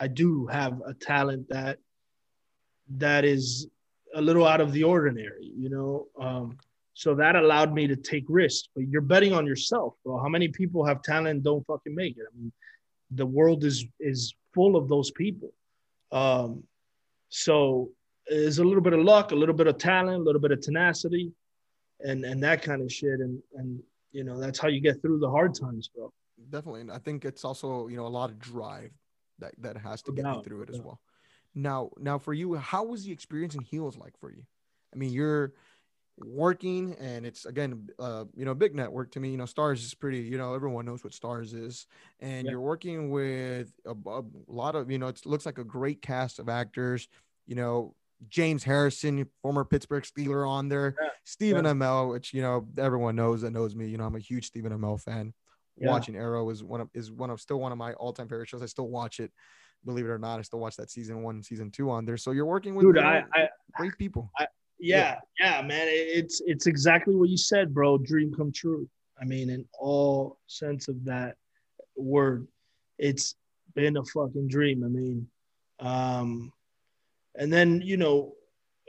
[SPEAKER 2] I do have a talent that that is a little out of the ordinary. You know, um, so that allowed me to take risks. But you're betting on yourself, bro. How many people have talent don't fucking make it? I mean, the world is is full of those people. Um, so it's a little bit of luck, a little bit of talent, a little bit of tenacity, and and that kind of shit. And and you know that's how you get through the hard times, bro.
[SPEAKER 1] Definitely, and I think it's also you know a lot of drive that that has to get you through it as well. Now, now for you, how was the experience in Heels like for you? I mean, you're working and it's again uh you know big network to me you know Starz is pretty you know everyone knows what Starz is and yeah. you're working with a, a, lot of you know it looks like a great cast of actors you know james harrison former pittsburgh steeler on there yeah. stephen yeah. amell which you know everyone knows that knows me you know i'm a huge stephen amell fan yeah. watching arrow is one of is one of still one of my all-time favorite shows i still watch it believe it or not i still watch that season one season two on there so you're working with
[SPEAKER 2] Dude,
[SPEAKER 1] you know,
[SPEAKER 2] I, I,
[SPEAKER 1] great people
[SPEAKER 2] I, yeah, yeah, man. It's it's exactly what you said, bro. Dream come true. I mean, in all sense of that word, it's been a fucking dream. I mean, um, and then you know,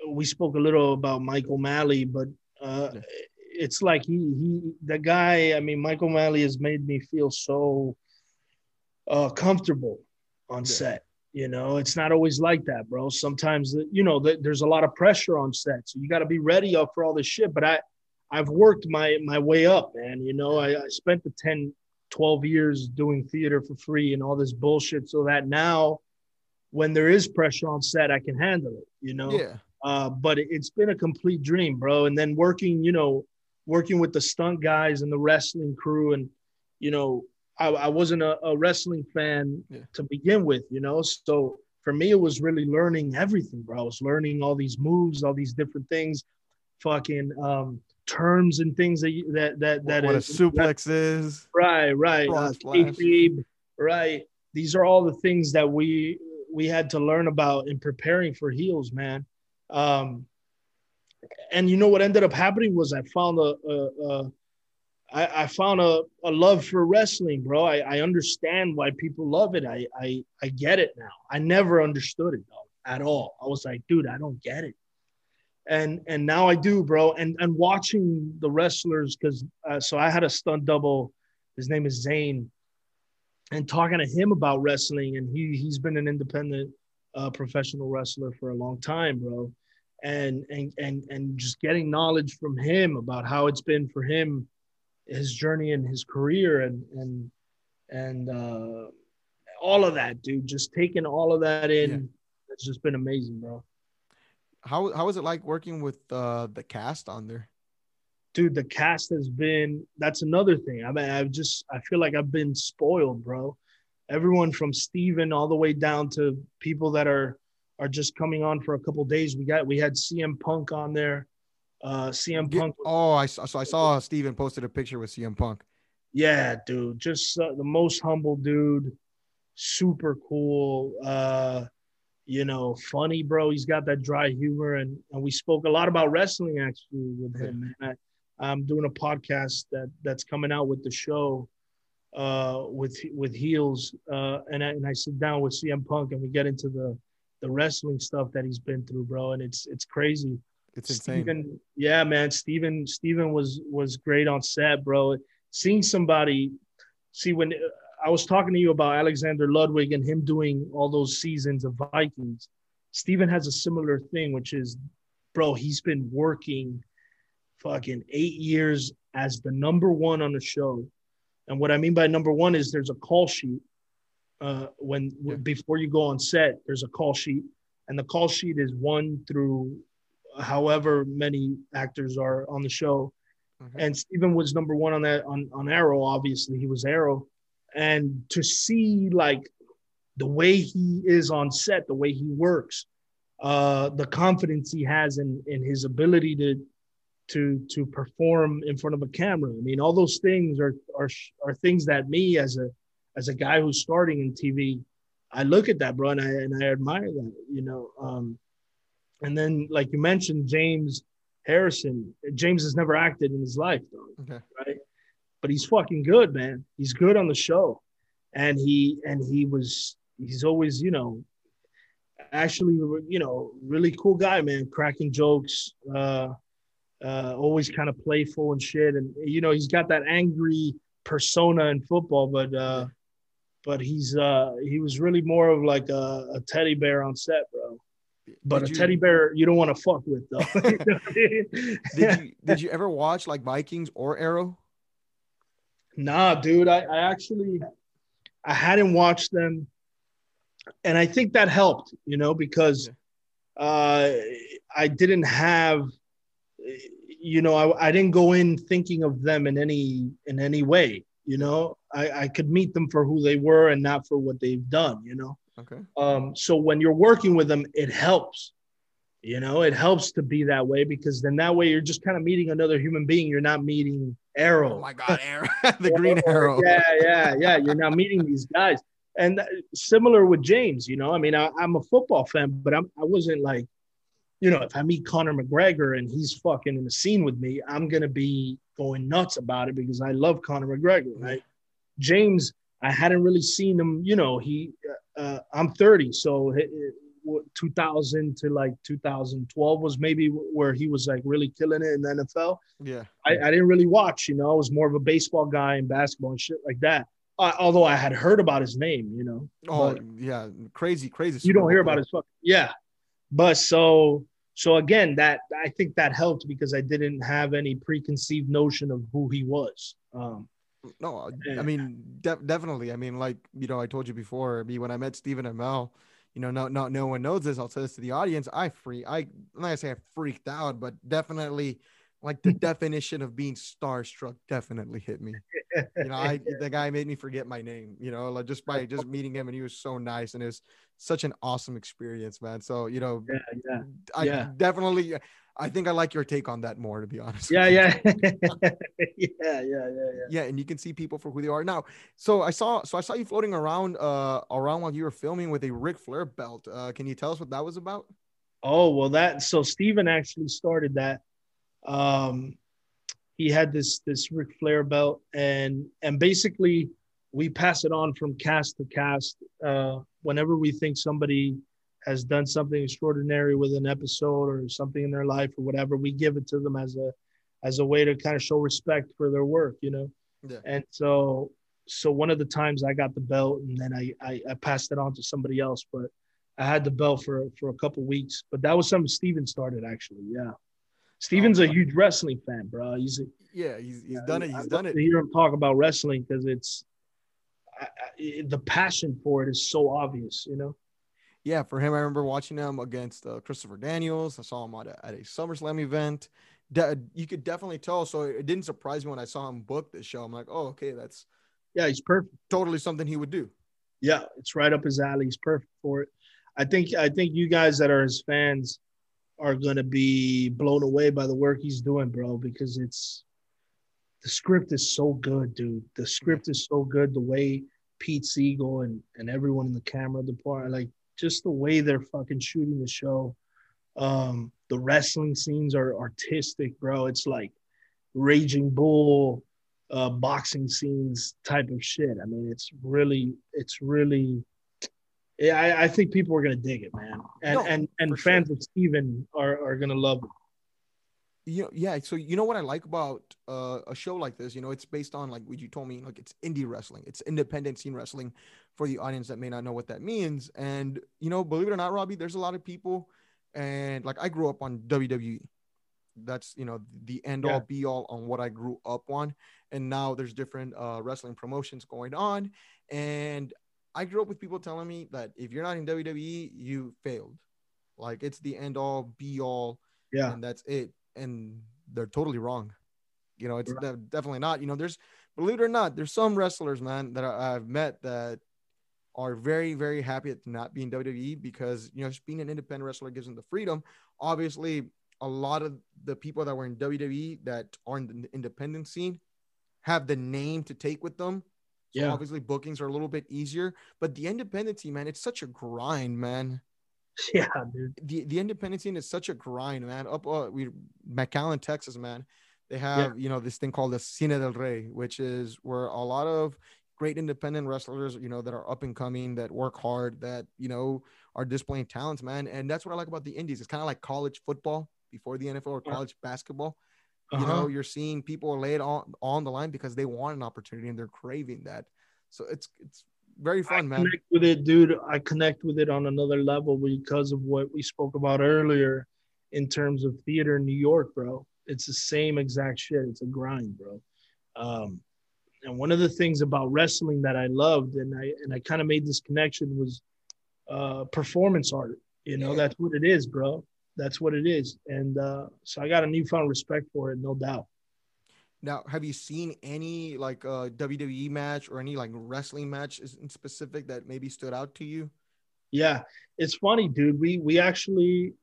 [SPEAKER 2] we spoke a little about Michael O'Malley, but uh, it's like he he the guy. I mean, Michael O'Malley has made me feel so uh, comfortable on yeah. set. You know, it's not always like that, bro. Sometimes, you know, there's a lot of pressure on set, so you got to be ready up for all this shit. But I, I've worked my my way up, man. You know, I, I spent the 10, 12 years doing theater for free and all this bullshit, so that now, when there is pressure on set, I can handle it. You know.
[SPEAKER 1] Yeah.
[SPEAKER 2] Uh, but it's been a complete dream, bro. And then working, you know, working with the stunt guys and the wrestling crew, and you know, I, I wasn't a, a, wrestling fan yeah. to begin with, you know. So for me, it was really learning everything, bro. I was learning all these moves, all these different things, fucking um, terms and things that you, that that that
[SPEAKER 1] what
[SPEAKER 2] is,
[SPEAKER 1] a suplex that, is.
[SPEAKER 2] Right, right. Uh, right. These are all the things that we we had to learn about in preparing for heels, man. Um, and you know what ended up happening was I found a, a, a I, I found a, a love for wrestling, bro. I, I understand why people love it. I, I I get it now. I never understood it though at all. I was like, dude, I don't get it. And and now I do, bro. And and watching the wrestlers, because uh, so I had a stunt double. His name is Zane, and talking to him about wrestling, and he he's been an independent uh, professional wrestler for a long time, bro. And and and and just getting knowledge from him about how it's been for him his journey and his career and and and uh, all of that, dude. Just taking all of that in, yeah. it's just been amazing, bro.
[SPEAKER 1] How how was it like working with uh, the cast on there?
[SPEAKER 2] Dude, the cast has been. That's another thing. I mean, I've just I feel like I've been spoiled, bro. Everyone from Steven all the way down to people that are are just coming on for a couple days. We got we had CM Punk on there. Uh, CM Punk.
[SPEAKER 1] oh, I saw. So I saw Steven posted a picture with CM Punk.
[SPEAKER 2] Yeah, dude, just uh, the most humble dude, super cool. Uh, you know, funny, bro. He's got that dry humor, and and we spoke a lot about wrestling actually with him. Man. I'm doing a podcast that that's coming out with the show, uh, with with heels, uh, and I, and I sit down with CM Punk and we get into the the wrestling stuff that he's been through, bro, and it's it's crazy
[SPEAKER 1] it's insane.
[SPEAKER 2] Steven, yeah, man. Steven, Steven was was great on set, bro. Seeing somebody, see when I was talking to you about Alexander Ludwig and him doing all those seasons of Vikings, Steven has a similar thing, which is, bro, he's been working fucking eight years as the number one on the show. And what I mean by number one is there's a call sheet. Uh, when yeah. before you go on set, there's a call sheet, and the call sheet is one through however many actors are on the show. Mm-hmm. And Steven was number one on that on, on Arrow. Obviously, he was Arrow. And to see like the way he is on set, the way he works, uh, the confidence he has in in his ability to to to perform in front of a camera. I mean, all those things are are are things that me as a as a guy who's starting in TV, I look at that, bro, and I and I admire that. You know, um, and then, like you mentioned, James Harrison. James has never acted in his life, though, okay. right? But he's fucking good, man. He's good on the show, and he and he was he's always you know actually you know really cool guy, man. Cracking jokes, uh, uh, always kind of playful and shit, and you know he's got that angry persona in football, but uh, but he's uh, he was really more of like a, a teddy bear on set, bro but did a you, teddy bear you don't want to fuck with though.
[SPEAKER 1] did you did you ever watch like Vikings or Arrow?
[SPEAKER 2] Nah, dude. I, I actually I hadn't watched them, and I think that helped, you know, because uh, I didn't have, you know, I, I didn't go in thinking of them in any in any way. You know, I, I could meet them for who they were and not for what they've done. You know.
[SPEAKER 1] Okay.
[SPEAKER 2] Um, so when you're working with them, it helps. You know, it helps to be that way because then that way you're just kind of meeting another human being. You're not meeting Arrow.
[SPEAKER 1] Oh my God, Arrow, the Green Arrow.
[SPEAKER 2] Yeah, yeah, yeah. You're not meeting these guys. And similar with James, you know, I mean, I, am a football fan, but I'm, I wasn't like, you know, if I meet Conor McGregor and he's fucking in the scene with me, I'm gonna be going nuts about it because I love Conor McGregor, right? James, I hadn't really seen him, you know, he uh, I'm 30, so 2000 to like 2012 was maybe where he was like really killing it in the NFL.
[SPEAKER 1] Yeah,
[SPEAKER 2] I, I didn't really watch. You know, I was more of a baseball guy and basketball and shit like that. Uh, although I had heard about his name, you know.
[SPEAKER 1] Oh yeah, crazy, crazy.
[SPEAKER 2] You don't hear about his fuck. Yeah, but so so again, that I think that helped because I didn't have any preconceived notion of who he was. Um,
[SPEAKER 1] no, I mean de- definitely. I mean, like you know, I told you before. I mean, when I met Stephen Amell, you know, not not no one knows this. I'll say this to the audience. I free. I like gonna say I freaked out, but definitely, like the definition of being starstruck definitely hit me. You know, I the guy made me forget my name. You know, like just by just meeting him, and he was so nice, and it was such an awesome experience, man. So you know,
[SPEAKER 2] yeah, yeah,
[SPEAKER 1] I
[SPEAKER 2] yeah.
[SPEAKER 1] definitely. I think I like your take on that more, to be honest.
[SPEAKER 2] Yeah, yeah, yeah, yeah, yeah, yeah.
[SPEAKER 1] Yeah, and you can see people for who they are now. So I saw, so I saw you floating around, uh, around while you were filming with a Ric Flair belt. Uh, can you tell us what that was about?
[SPEAKER 2] Oh well, that so Steven actually started that. Um, he had this this Ric Flair belt, and and basically we pass it on from cast to cast. Uh, whenever we think somebody has done something extraordinary with an episode or something in their life or whatever, we give it to them as a as a way to kind of show respect for their work, you know.
[SPEAKER 1] Yeah.
[SPEAKER 2] And so so one of the times I got the belt and then I, I, I passed it on to somebody else, but I had the belt for for a couple weeks. But that was something Steven started actually. Yeah. Steven's a huge wrestling fan, bro. He's a,
[SPEAKER 1] yeah, he's, he's done it. He's
[SPEAKER 2] I'd
[SPEAKER 1] done it.
[SPEAKER 2] To hear him talk about wrestling because it's I, I, the passion for it is so obvious, you know.
[SPEAKER 1] Yeah, for him, I remember watching him against uh, Christopher Daniels. I saw him at a, at a SummerSlam event. De- you could definitely tell. So it didn't surprise me when I saw him book this show. I'm like, oh, okay, that's
[SPEAKER 2] Yeah, he's perfect.
[SPEAKER 1] totally something he would do.
[SPEAKER 2] Yeah, it's right up his alley. He's perfect for it. I think I think you guys that are his fans are gonna be blown away by the work he's doing, bro, because it's the script is so good, dude. The script is so good. The way Pete Segal and, and everyone in the camera department, like just the way they're fucking shooting the show. Um, the wrestling scenes are artistic, bro. It's like Raging Bull, uh, boxing scenes type of shit. I mean, it's really, it's really. Yeah, I, I think people are gonna dig it, man, and
[SPEAKER 1] No,
[SPEAKER 2] and and fans
[SPEAKER 1] sure.
[SPEAKER 2] of Steven are are gonna love it.
[SPEAKER 1] You know, yeah. So you know what I like about uh, a show like this? You know, it's based on like what you told me, like it's indie wrestling, it's independent scene wrestling for the audience that may not know what that means. And you know, believe it or not, Robbie, there's a lot of people, and like I grew up on WWE. That's you know the end all
[SPEAKER 2] Yeah.
[SPEAKER 1] be all on what I grew up on, and now there's different uh, wrestling promotions going on, and I grew up with people telling me that if you're not in WWE, you failed. Like it's the end all be all
[SPEAKER 2] Yeah,
[SPEAKER 1] and that's it. And they're totally wrong. You know, it's definitely not. You know, there's believe it or not, there's some wrestlers, man, that I, I've met that are very, very happy at not being WWE because you know, just being an independent wrestler gives them the freedom. Obviously, a lot of the people that were in WWE that are in the independent scene have the name to take with them. So
[SPEAKER 2] Yeah.
[SPEAKER 1] obviously bookings are a little bit easier, but the independent scene, man, it's such a grind, man
[SPEAKER 2] yeah, dude.
[SPEAKER 1] the the independent scene is such a grind, man. Up uh, we McAllen, Texas, man. They have you know this thing called the Cine del Rey, which is where a lot of great independent wrestlers, you know, that are up and coming, that work hard, that you know are displaying talents, man. And that's what I like about the Indies. It's kind of like college football before the NFL or
[SPEAKER 2] Yeah.
[SPEAKER 1] college basketball. You
[SPEAKER 2] Uh-huh.
[SPEAKER 1] know, you're seeing people lay it on on the line because they want an opportunity and they're craving that. So it's it's very
[SPEAKER 2] I
[SPEAKER 1] fun, man.
[SPEAKER 2] connect with it, dude. I connect with it on another level because of what we spoke about earlier in terms of theater in New York, bro. It's the same exact shit. It's a grind, bro. Um, and one of the things about wrestling that I loved, and I and I kind of made this connection was uh, performance art. You know,
[SPEAKER 1] Yeah.
[SPEAKER 2] that's what it is, bro. That's what it is. And uh, so I got a newfound respect for it, no doubt.
[SPEAKER 1] Now, have you seen any like uh WWE match or any like wrestling match in specific that maybe stood out to you?
[SPEAKER 2] Yeah, it's funny, dude. We we actually,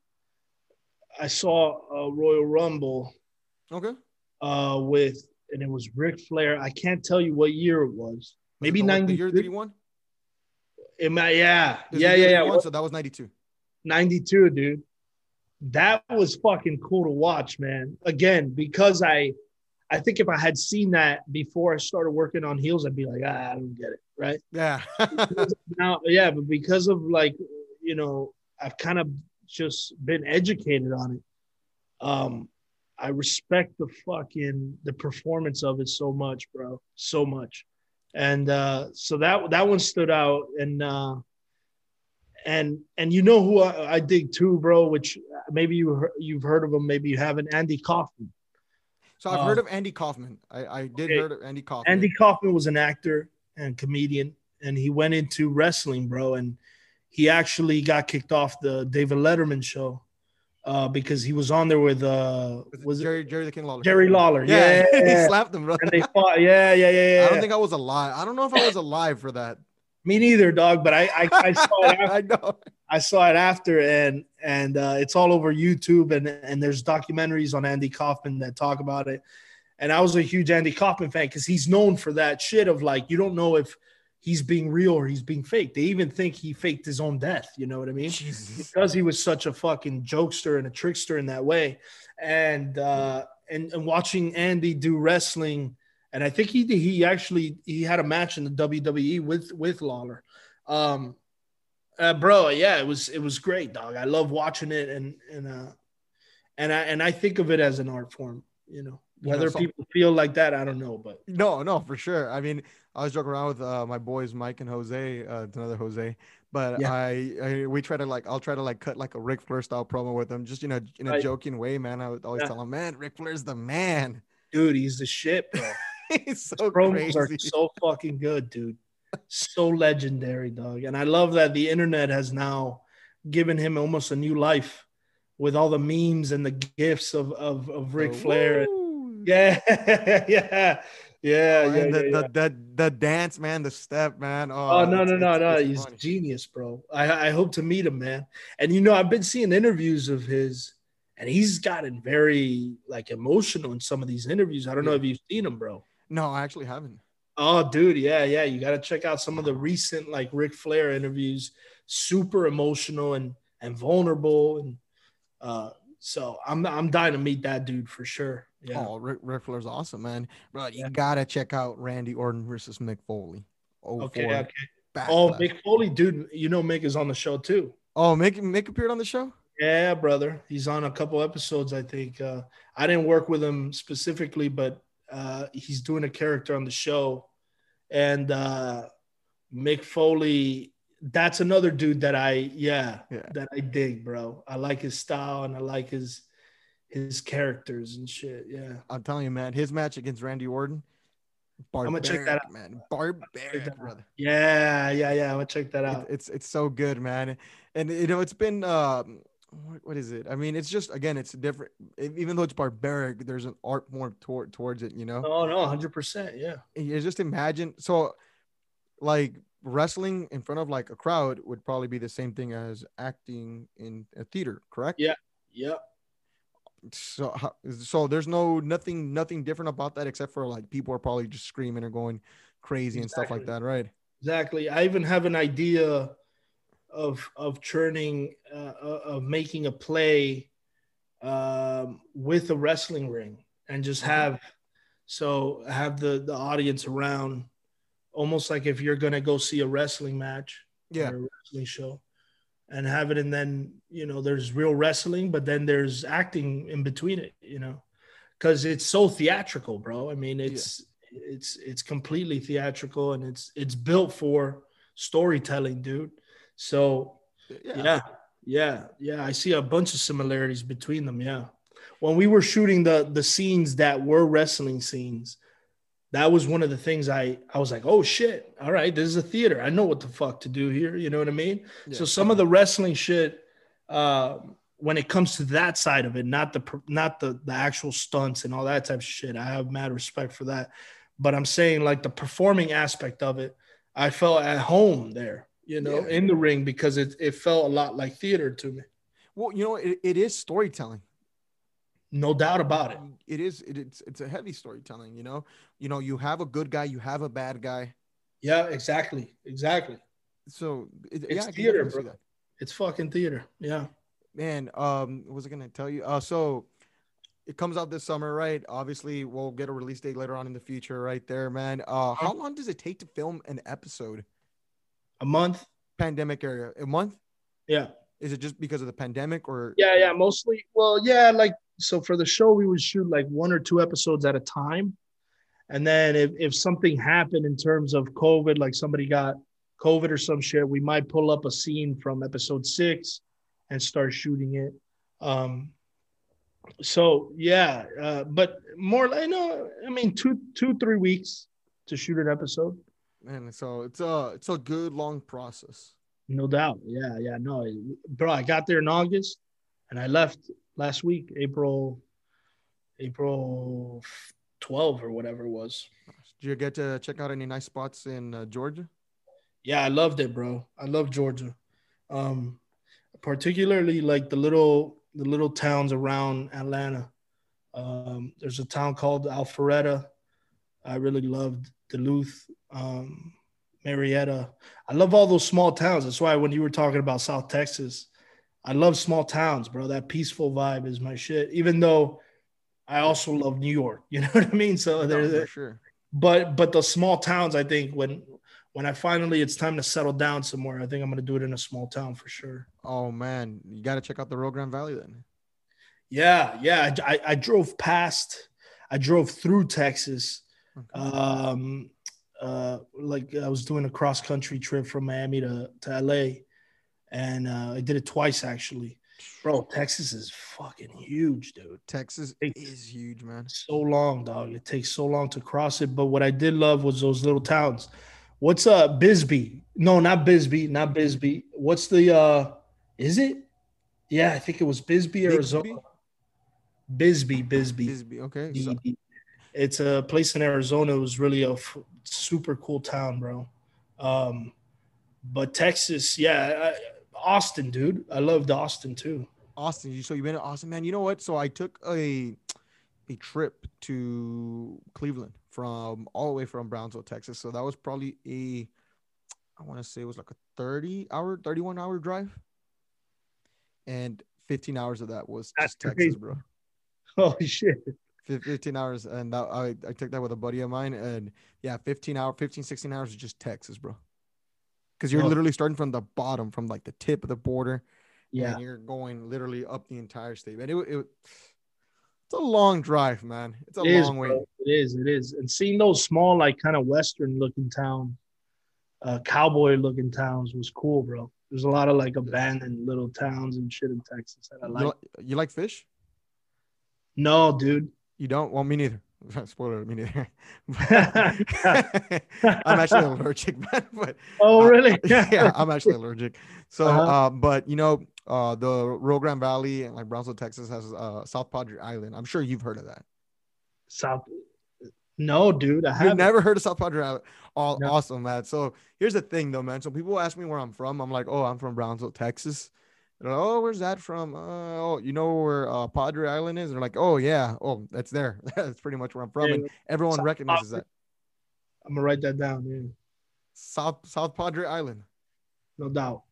[SPEAKER 2] I saw a Royal Rumble
[SPEAKER 1] Okay.
[SPEAKER 2] uh, with, and it was Ric Flair. I can't tell you what year it was. Maybe ninety.
[SPEAKER 1] year that he won?
[SPEAKER 2] It might, yeah, yeah, yeah, yeah.
[SPEAKER 1] so that was 92.
[SPEAKER 2] 92, dude. That was fucking cool to watch, man. Again, because I, I think if I had seen that before I started working on heels, I'd be like, ah, I don't get it, right?
[SPEAKER 1] Yeah.
[SPEAKER 2] now yeah but because of like you know i've kind of just been educated on it um i respect the fucking the performance of it so much bro so much and uh so that that one stood out and uh and and you know who i, I dig too bro which maybe you you've heard of him maybe you haven't andy kaufman
[SPEAKER 1] so I've
[SPEAKER 2] Uh,
[SPEAKER 1] heard of Andy Kaufman. I, I did
[SPEAKER 2] okay.
[SPEAKER 1] heard of Andy Kaufman.
[SPEAKER 2] Andy Kaufman was an actor and comedian, and he went into wrestling, bro. And he actually got kicked off the David Letterman show uh, because he was on there with uh was
[SPEAKER 1] Jerry Jerry the King Lawler.
[SPEAKER 2] Jerry Lawler.
[SPEAKER 1] Yeah,
[SPEAKER 2] Yeah,
[SPEAKER 1] he slapped him, bro.
[SPEAKER 2] and they fought. Yeah, yeah, yeah, yeah.
[SPEAKER 1] I don't think I was alive. I don't know if I was alive for that.
[SPEAKER 2] Me neither, dog. But I I, I saw it after.
[SPEAKER 1] I know.
[SPEAKER 2] I saw it after, and and uh, it's all over YouTube, and and there's documentaries on Andy Kaufman that talk about it. And I was a huge Andy Kaufman fan because he's known for that shit of like you don't know if he's being real or he's being fake. They even think he faked his own death. You know what I mean?
[SPEAKER 1] Jesus.
[SPEAKER 2] Because he was such a fucking jokester and a trickster in that way. And uh, and and watching Andy do wrestling, and I think he he actually he had a match in the WWE with with Lawler. Um, uh, bro, yeah, it was it was great, dog. I love watching it, and and uh, and I and I think of it as an art form. You know,
[SPEAKER 1] You know,
[SPEAKER 2] whether people feel like that, I don't know, but
[SPEAKER 1] No, no, for sure. I mean, I was joking around with uh, my boys Mike and Jose, uh, it's another Jose, but
[SPEAKER 2] Yeah.
[SPEAKER 1] I, I we try to like I'll try to like cut like a Ric Flair style promo with them, just you know in a
[SPEAKER 2] Right.
[SPEAKER 1] joking way, man. I would always
[SPEAKER 2] Yeah.
[SPEAKER 1] tell them, man, Ric Flair's the man.
[SPEAKER 2] dude, he's the shit, bro.
[SPEAKER 1] He's so
[SPEAKER 2] promos are so fucking good, dude. So legendary, dog. And I love that the internet has now given him almost a new life with all the memes and the gifs of of, of Ric
[SPEAKER 1] The
[SPEAKER 2] Flair.
[SPEAKER 1] woo.
[SPEAKER 2] Yeah, yeah, yeah,
[SPEAKER 1] Oh,
[SPEAKER 2] yeah,
[SPEAKER 1] and the,
[SPEAKER 2] yeah, yeah.
[SPEAKER 1] The, the the dance, man, the step, man. Oh,
[SPEAKER 2] Oh no no no no! He's
[SPEAKER 1] funny.
[SPEAKER 2] genius, bro. I I hope to meet him, man. And you know, I've been seeing interviews of his, and he's gotten very like emotional in some of these interviews. I don't know if you've seen him, bro.
[SPEAKER 1] No, I actually haven't.
[SPEAKER 2] Oh, dude, yeah, yeah. You got to check out some of the recent like Ric Flair interviews. Super emotional and and vulnerable, and uh, so I'm I'm dying to meet that dude for sure. Yeah.
[SPEAKER 1] Oh, Ric, Ric Flair's awesome, man. Bro, you
[SPEAKER 2] Yeah.
[SPEAKER 1] gotta check out Randy Orton versus Mick Foley. Oh,
[SPEAKER 2] okay, okay.
[SPEAKER 1] Backlash.
[SPEAKER 2] Oh, Mick Foley, dude. You know Mick is on the show too.
[SPEAKER 1] Oh, Mick, Mick appeared on the show.
[SPEAKER 2] Yeah, brother. He's on a couple episodes, I think. Uh, I didn't work with him specifically, but uh, he's doing a character on the show. And uh, Mick Foley, that's another dude that I, yeah,
[SPEAKER 1] Yeah.
[SPEAKER 2] that I dig, bro. I like his style and I like his his characters and shit. Yeah.
[SPEAKER 1] I'm telling you, man, his match against Randy Orton, barbaric, I'm
[SPEAKER 2] gonna check that out.
[SPEAKER 1] man, barbaric,
[SPEAKER 2] out.
[SPEAKER 1] brother.
[SPEAKER 2] Yeah, yeah, yeah. I'm gonna check that
[SPEAKER 1] It-
[SPEAKER 2] out.
[SPEAKER 1] it's it's so good, man. And you know, it's been um, what, what is it? I mean, it's just again, it's different. Even though it's barbaric, there's an art form toward towards it. You know,
[SPEAKER 2] Oh no, hundred percent. Yeah.
[SPEAKER 1] You just imagine. So, like wrestling in front of like a crowd would probably be the same thing as acting in a theater, correct?
[SPEAKER 2] Yeah. Yep.
[SPEAKER 1] so so there's no nothing nothing different about that except for like people are probably just screaming or going crazy and stuff like that right
[SPEAKER 2] Exactly. I even have an idea of of churning uh, uh, of making a play um, with a wrestling ring and just
[SPEAKER 1] Mhm.
[SPEAKER 2] have so have the the audience around. Almost like if you're gonna go see a wrestling match
[SPEAKER 1] yeah.
[SPEAKER 2] or a wrestling show and have it and then you know there's real wrestling but then there's acting in between it you know? Because it's so theatrical bro. I mean it's it's it's completely theatrical and it's it's built for storytelling dude so
[SPEAKER 1] yeah,
[SPEAKER 2] yeah yeah yeah i see a bunch of similarities between them yeah. When we were shooting the the scenes that were wrestling scenes that was one of the things i i was like oh shit all right this is a theater. I know what the fuck to do here you know what i mean?
[SPEAKER 1] Yeah.
[SPEAKER 2] so some of the wrestling shit uh when it comes to that side of it not the not the the actual stunts and all that type of shit i have mad respect for that. But i'm saying like the performing aspect of it i felt at home there you know
[SPEAKER 1] Yeah.
[SPEAKER 2] in the ring because it, it felt a lot like theater to me.
[SPEAKER 1] Well you know it, it is storytelling.
[SPEAKER 2] No doubt about it.
[SPEAKER 1] It is it, it's it's a heavy storytelling you know? You know you have a good guy you have a bad guy.
[SPEAKER 2] Yeah exactly exactly.
[SPEAKER 1] So it,
[SPEAKER 2] It's
[SPEAKER 1] yeah,
[SPEAKER 2] theater, bro. it's fucking theater yeah.
[SPEAKER 1] Man um what was i gonna tell you? Uh so it comes out this summer right? Obviously we'll get a release date later on in the future right there man. Uh how long does it take to film an episode
[SPEAKER 2] a month
[SPEAKER 1] pandemic area a month?
[SPEAKER 2] Yeah.
[SPEAKER 1] Is it just because of the pandemic or?
[SPEAKER 2] Yeah yeah mostly well yeah like so for the show we would shoot like one or two episodes at a time. And then if, if something happened in terms of covid like somebody got covid or some shit we might pull up a scene from episode six and start shooting it. Um so yeah uh, but more like no i mean two two three weeks to shoot an episode
[SPEAKER 1] man so it's a it's a good long process
[SPEAKER 2] no doubt yeah yeah no bro i got there in august and I left last week, April, April 12 or whatever it was.
[SPEAKER 1] Did you get to check out any nice spots in uh, Georgia?
[SPEAKER 2] Yeah, I loved it, bro. I love Georgia. Um, particularly like the little the little towns around Atlanta. Um, there's a town called Alpharetta. I really loved Duluth, um, Marietta. I love all those small towns. That's why when you were talking about South Texas, I love small towns, bro. That peaceful vibe is my shit. Even though I also love New York, you know what I mean. So there's
[SPEAKER 1] no, sure.
[SPEAKER 2] But but the small towns, I think when when I finally it's time to settle down somewhere, I think I'm gonna do it in a small town for sure.
[SPEAKER 1] Oh man, you got to check out the Rio Grande Valley then.
[SPEAKER 2] Yeah, yeah. I, I drove past, I drove through Texas. Okay. Um, uh, like I was doing a cross country trip from Miami to, to LA, and uh, I did it twice actually. Bro, Texas is fucking huge, dude.
[SPEAKER 1] Texas is huge, man.
[SPEAKER 2] So long, dog. It takes so long to cross it. But what I did love was those little towns. What's uh Bisbee? No, not Bisbee, not Bisbee. What's the uh is it? Yeah, I think it was Bisbee, Arizona. Bisbee, Bisbee.
[SPEAKER 1] Bisbee, okay. So.
[SPEAKER 2] It's a place in Arizona. It was really a f- super cool town, bro. Um, but Texas, yeah, I, Austin, dude. I loved Austin too.
[SPEAKER 1] Austin, so you've been to Austin, man. You know what? So I took a a trip to Cleveland from all the way from Brownsville, Texas. So that was probably a I want to say it was like a 30 hour, 31 hour drive. And 15 hours of that was just That's Texas, bro.
[SPEAKER 2] Holy shit.
[SPEAKER 1] 15 hours. And that, I, I took that with a buddy of mine. And yeah, 15 hour, 15, 16 hours is just Texas, bro. Because you're oh. literally starting from the bottom, from like the tip of the border.
[SPEAKER 2] Yeah.
[SPEAKER 1] And you're going literally up the entire state. And it, it, it's a long drive, man. It's a it long is, way.
[SPEAKER 2] It is. It is. And seeing those small, like kind of Western looking towns, uh, cowboy looking towns was cool, bro. There's a lot of like abandoned little towns and shit in Texas that I like.
[SPEAKER 1] You, you like fish?
[SPEAKER 2] No, dude.
[SPEAKER 1] You don't? Well, me neither. Spoiler, me neither. I'm actually allergic, man. But
[SPEAKER 2] oh, really?
[SPEAKER 1] Uh, yeah, I'm actually allergic. So, uh-huh. uh, but you know, uh, the Rio Grande Valley and like Brownsville, Texas, has uh, South Padre Island. I'm sure you've heard of that.
[SPEAKER 2] South. No, dude, I
[SPEAKER 1] have. You've never heard of South Padre Island? All no. awesome, man. So here's the thing, though, man. So people ask me where I'm from. I'm like, oh, I'm from Brownsville, Texas. Like, oh, where's that from? Uh, oh, you know where uh, Padre Island is? And they're like, oh yeah, oh that's there. that's pretty much where I'm from, yeah, and everyone South recognizes Padre. that.
[SPEAKER 2] I'm gonna write that down. Yeah.
[SPEAKER 1] South South Padre Island.
[SPEAKER 2] No doubt.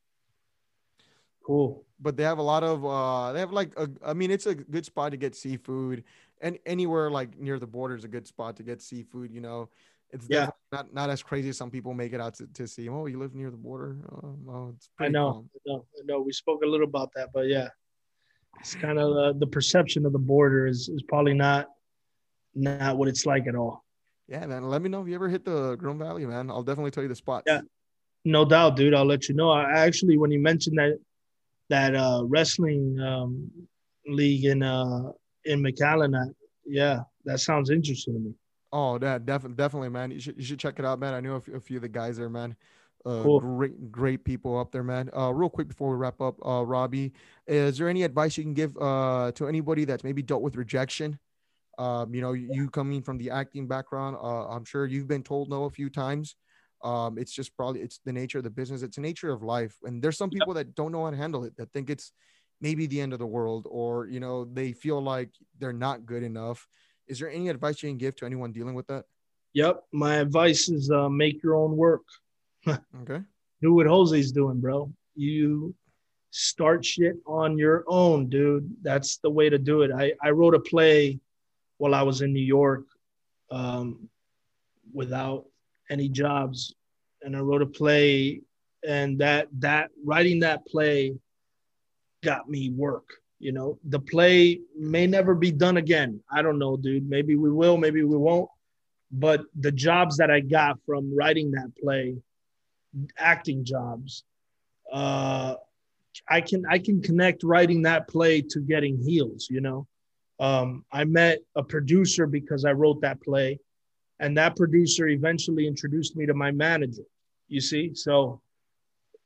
[SPEAKER 2] Cool.
[SPEAKER 1] But they have a lot of uh they have like a I mean it's a good spot to get seafood and anywhere like near the border is a good spot to get seafood, you know. It's yeah. not not as crazy as some people make it out to, to see. Oh, you live near the border. Oh, it's
[SPEAKER 2] I know, I know, I know. We spoke a little about that, but yeah, it's kind of uh, the perception of the border is is probably not not what it's like at all.
[SPEAKER 1] Yeah, man. Let me know if you ever hit the Green Valley, man. I'll definitely tell you the spot.
[SPEAKER 2] Yeah, no doubt, dude. I'll let you know. I actually, when you mentioned that that uh, wrestling um, league in uh, in McAllen, yeah, that sounds interesting to me.
[SPEAKER 1] Oh, that definitely, definitely, man. You should you should check it out, man. I know a few, a few of the guys there, man. Uh, cool. Great, great people up there, man. Uh, real quick before we wrap up, uh, Robbie, is there any advice you can give uh to anybody that's maybe dealt with rejection? Um, you know, you coming from the acting background, uh, I'm sure you've been told no a few times. Um, it's just probably it's the nature of the business. It's the nature of life, and there's some people that don't know how to handle it. That think it's maybe the end of the world, or you know, they feel like they're not good enough is there any advice you can give to anyone dealing with that?
[SPEAKER 2] Yep. My advice is uh, make your own work.
[SPEAKER 1] okay.
[SPEAKER 2] Do what Jose's doing, bro. You start shit on your own, dude. That's the way to do it. I, I wrote a play while I was in New York um, without any jobs. And I wrote a play and that that writing that play got me work you know, the play may never be done again. I don't know, dude. Maybe we will, maybe we won't. But the jobs that I got from writing that play, acting jobs, uh, I can I can connect writing that play to getting heels. You know, um, I met a producer because I wrote that play, and that producer eventually introduced me to my manager. You see, so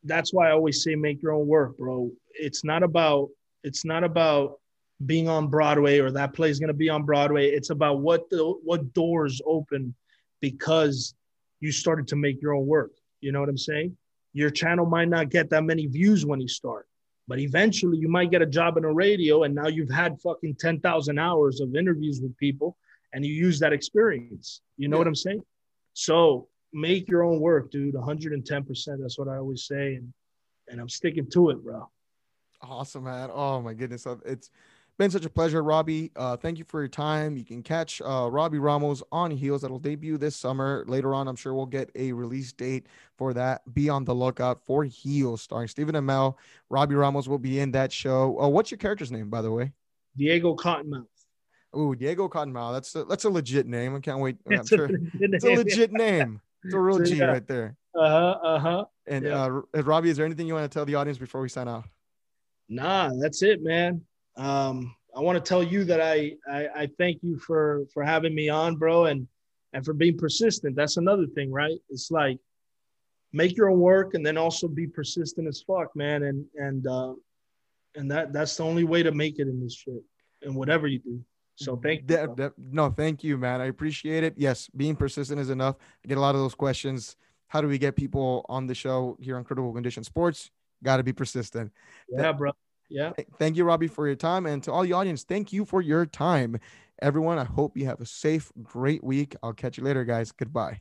[SPEAKER 2] that's why I always say make your own work, bro. It's not about it's not about being on Broadway or that play is going to be on Broadway. It's about what the what doors open because you started to make your own work. You know what I'm saying? Your channel might not get that many views when you start, but eventually you might get a job in a radio and now you've had fucking 10,000 hours of interviews with people and you use that experience. You know yeah. what I'm saying? So make your own work, dude. 110%. That's what I always say. And, and I'm sticking to it, bro.
[SPEAKER 1] Awesome, man. Oh my goodness. Uh, it's been such a pleasure, Robbie. Uh, thank you for your time. You can catch uh, Robbie Ramos on Heels. That'll debut this summer. Later on, I'm sure we'll get a release date for that. Be on the lookout for Heels, starring Stephen Amell. Robbie Ramos will be in that show. Uh, what's your character's name, by the way?
[SPEAKER 2] Diego Cottonmouth.
[SPEAKER 1] Oh, Diego Cottonmouth. That's a, that's a legit name. I can't wait. I'm it's sure a it's a legit name. It's a real so, G yeah. right there.
[SPEAKER 2] Uh huh. Uh huh.
[SPEAKER 1] And yeah. uh, Robbie, is there anything you want to tell the audience before we sign off?
[SPEAKER 2] Nah, that's it, man. Um, I want to tell you that I, I I thank you for for having me on, bro, and and for being persistent. That's another thing, right? It's like make your own work and then also be persistent as fuck, man. And and uh, and that that's the only way to make it in this shit and whatever you do. So thank you. De-
[SPEAKER 1] de- no, thank you, man. I appreciate it. Yes, being persistent is enough. I get a lot of those questions. How do we get people on the show here on Critical Condition Sports? Got to be persistent.
[SPEAKER 2] Yeah, bro. Yeah.
[SPEAKER 1] Thank you, Robbie, for your time. And to all the audience, thank you for your time. Everyone, I hope you have a safe, great week. I'll catch you later, guys. Goodbye.